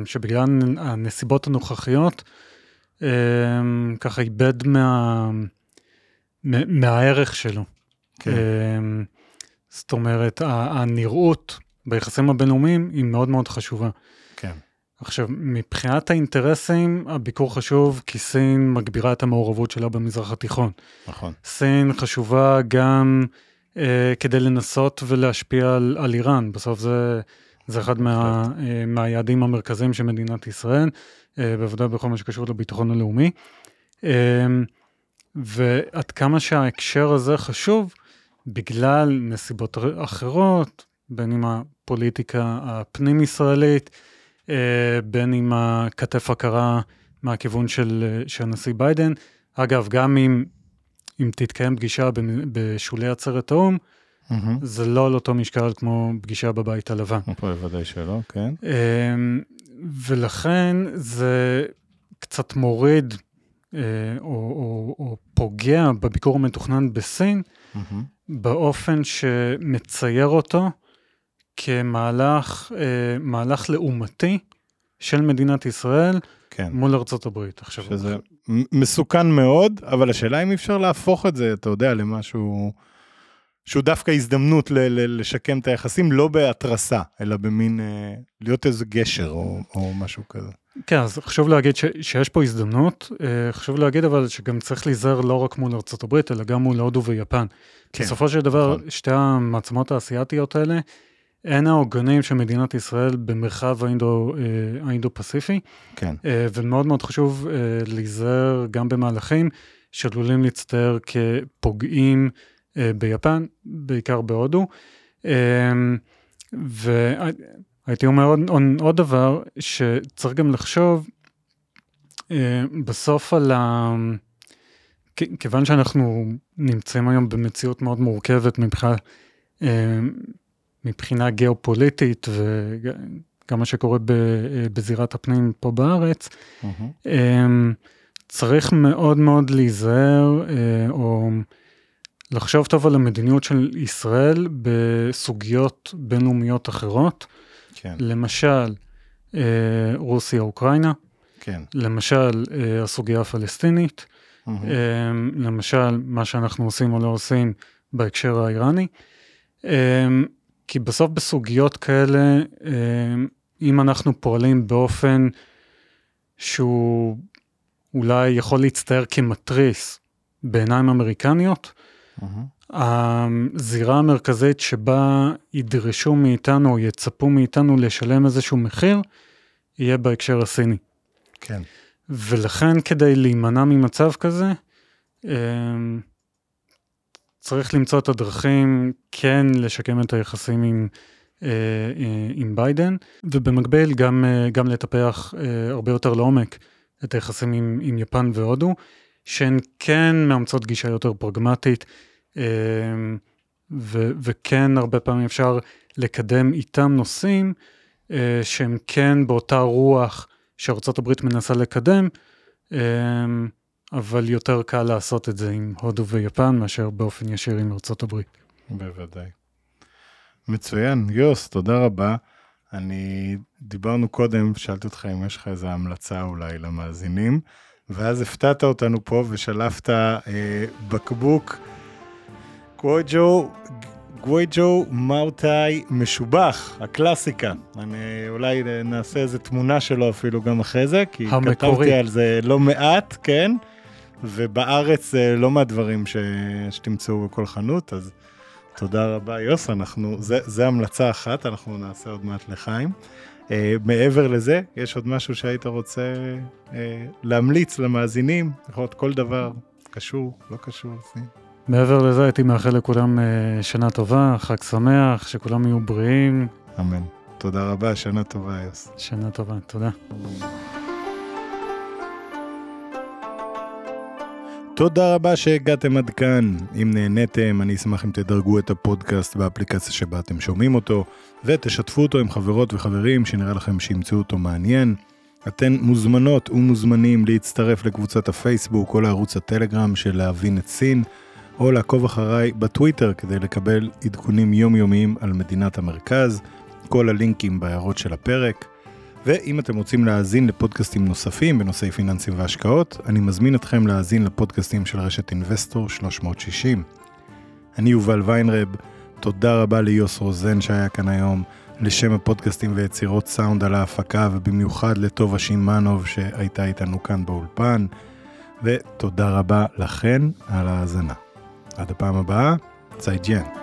שבגלל הנסיבות הנוכחיות, אה, ככה איבד מה, מהערך שלו. כן. אה, זאת אומרת, הנראות ביחסים הבינלאומיים היא מאוד מאוד חשובה. כן. עכשיו, מבחינת האינטרסים, הביקור חשוב כי סין מגבירה את המעורבות שלה במזרח התיכון. נכון. סין חשובה גם... אה, כדי לנסות ולהשפיע על, על איראן. בסוף זה, זה אחד מה, אה, מהיעדים המרכזיים של מדינת ישראל, אה, בוודאי בכל מה שקשור לביטחון הלאומי. אה, ועד כמה שההקשר הזה חשוב, בגלל נסיבות אחרות, בין אם הפוליטיקה הפנים-ישראלית, אה, בין אם הכתף הקרה מהכיוון של, של הנשיא ביידן. אגב, גם אם אם תתקיים פגישה בשולי עצרת האו"ם, mm-hmm. זה לא על אותו משקל כמו פגישה בבית הלבן. בוודאי שלא, כן. אמ, ולכן זה קצת מוריד אה, או, או, או פוגע בביקור המתוכנן בסין, mm-hmm. באופן שמצייר אותו כמהלך אה, לעומתי של מדינת ישראל כן. מול ארצות הברית. עכשיו, שזה מסוכן מאוד, אבל השאלה אם אפשר להפוך את זה, אתה יודע, למשהו שהוא דווקא הזדמנות ל- ל- לשקם את היחסים, לא בהתרסה, אלא במין, אה, להיות איזה גשר או, או משהו כזה. כן, אז חשוב להגיד ש- שיש פה הזדמנות, אה, חשוב להגיד אבל שגם צריך להיזהר לא רק מול ארצות הברית, אלא גם מול הודו ויפן. כן. בסופו של דבר, נכון. שתי המעצמות האסייתיות האלה, הן העוגנים של מדינת ישראל במרחב האינדו, אה, האינדו-פסיפי. כן. אה, ומאוד מאוד חשוב אה, להיזהר גם במהלכים שעלולים להצטער כפוגעים ביפן, בעיקר בהודו. והייתי אומר עוד, עוד דבר, שצריך גם לחשוב בסוף על ה... כיוון שאנחנו נמצאים היום במציאות מאוד מורכבת מבחינת מבחינה גיאופוליטית וגם מה שקורה בזירת הפנים פה בארץ, mm-hmm. צריך מאוד מאוד להיזהר אה, או לחשוב טוב על המדיניות של ישראל בסוגיות בינלאומיות אחרות. כן. למשל, אה, רוסיה-אוקראינה, כן. למשל, הסוגיה הפלסטינית, mm-hmm. למשל, מה שאנחנו עושים או לא עושים בהקשר האיראני. כי בסוף בסוגיות כאלה, אה, אם אנחנו פועלים באופן שהוא אולי יכול להצטייר כמתריס בעיניים אמריקניות, הזירה המרכזית שבה ידרשו מאיתנו, או יצפו מאיתנו לשלם איזשהו מחיר, יהיה בהקשר הסיני. כן. ולכן כדי להימנע ממצב כזה, אמ, צריך למצוא את הדרכים כן לשקם את היחסים עם, אה, אה, עם ביידן, ובמקביל גם, אה, גם לטפח הרבה יותר לעומק את היחסים עם, עם יפן והודו, שהן כן מאמצות גישה יותר פרגמטית, ו, וכן הרבה פעמים אפשר לקדם איתם נושאים שהם כן באותה רוח הברית מנסה לקדם, אבל יותר קל לעשות את זה עם הודו ויפן מאשר באופן ישיר עם ארצות הברית. בוודאי. מצוין, יוס, תודה רבה. אני, דיברנו קודם, שאלתי אותך אם יש לך איזו המלצה אולי למאזינים, ואז הפתעת אותנו פה ושלפת אה, בקבוק גוויג'ו, גוויג'ו מאוטאי משובח, הקלאסיקה. אני אולי נעשה איזה תמונה שלו אפילו גם אחרי זה, כי המקורי. כתבתי על זה לא מעט, כן? ובארץ אה, לא מהדברים ש... שתמצאו בכל חנות, אז תודה רבה, יוס, אנחנו, זה, זה המלצה אחת, אנחנו נעשה עוד מעט לחיים. Uh, מעבר לזה, יש עוד משהו שהיית רוצה uh, להמליץ למאזינים? יכול להיות כל דבר קשור, לא קשור. מעבר לזה, הייתי מאחל לכולם uh, שנה טובה, חג שמח, שכולם יהיו בריאים. אמן. תודה רבה, שנה טובה, יוס. שנה טובה, תודה. תודה רבה שהגעתם עד כאן. אם נהניתם, אני אשמח אם תדרגו את הפודקאסט באפליקציה שבה אתם שומעים אותו, ותשתפו אותו עם חברות וחברים שנראה לכם שימצאו אותו מעניין. אתן מוזמנות ומוזמנים להצטרף לקבוצת הפייסבוק או לערוץ הטלגרם של להבין את סין, או לעקוב אחריי בטוויטר כדי לקבל עדכונים יומיומיים על מדינת המרכז. כל הלינקים בהערות של הפרק. ואם אתם רוצים להאזין לפודקאסטים נוספים בנושאי פיננסים והשקעות, אני מזמין אתכם להאזין לפודקאסטים של רשת אינבסטור 360. אני יובל ויינרב, תודה רבה ליוס רוזן שהיה כאן היום, לשמע, פודקאסטים ויצירות סאונד על ההפקה, ובמיוחד לטובה שמאנוב שהייתה איתנו כאן באולפן, ותודה רבה לכן על ההאזנה. עד הפעם הבאה, 再见.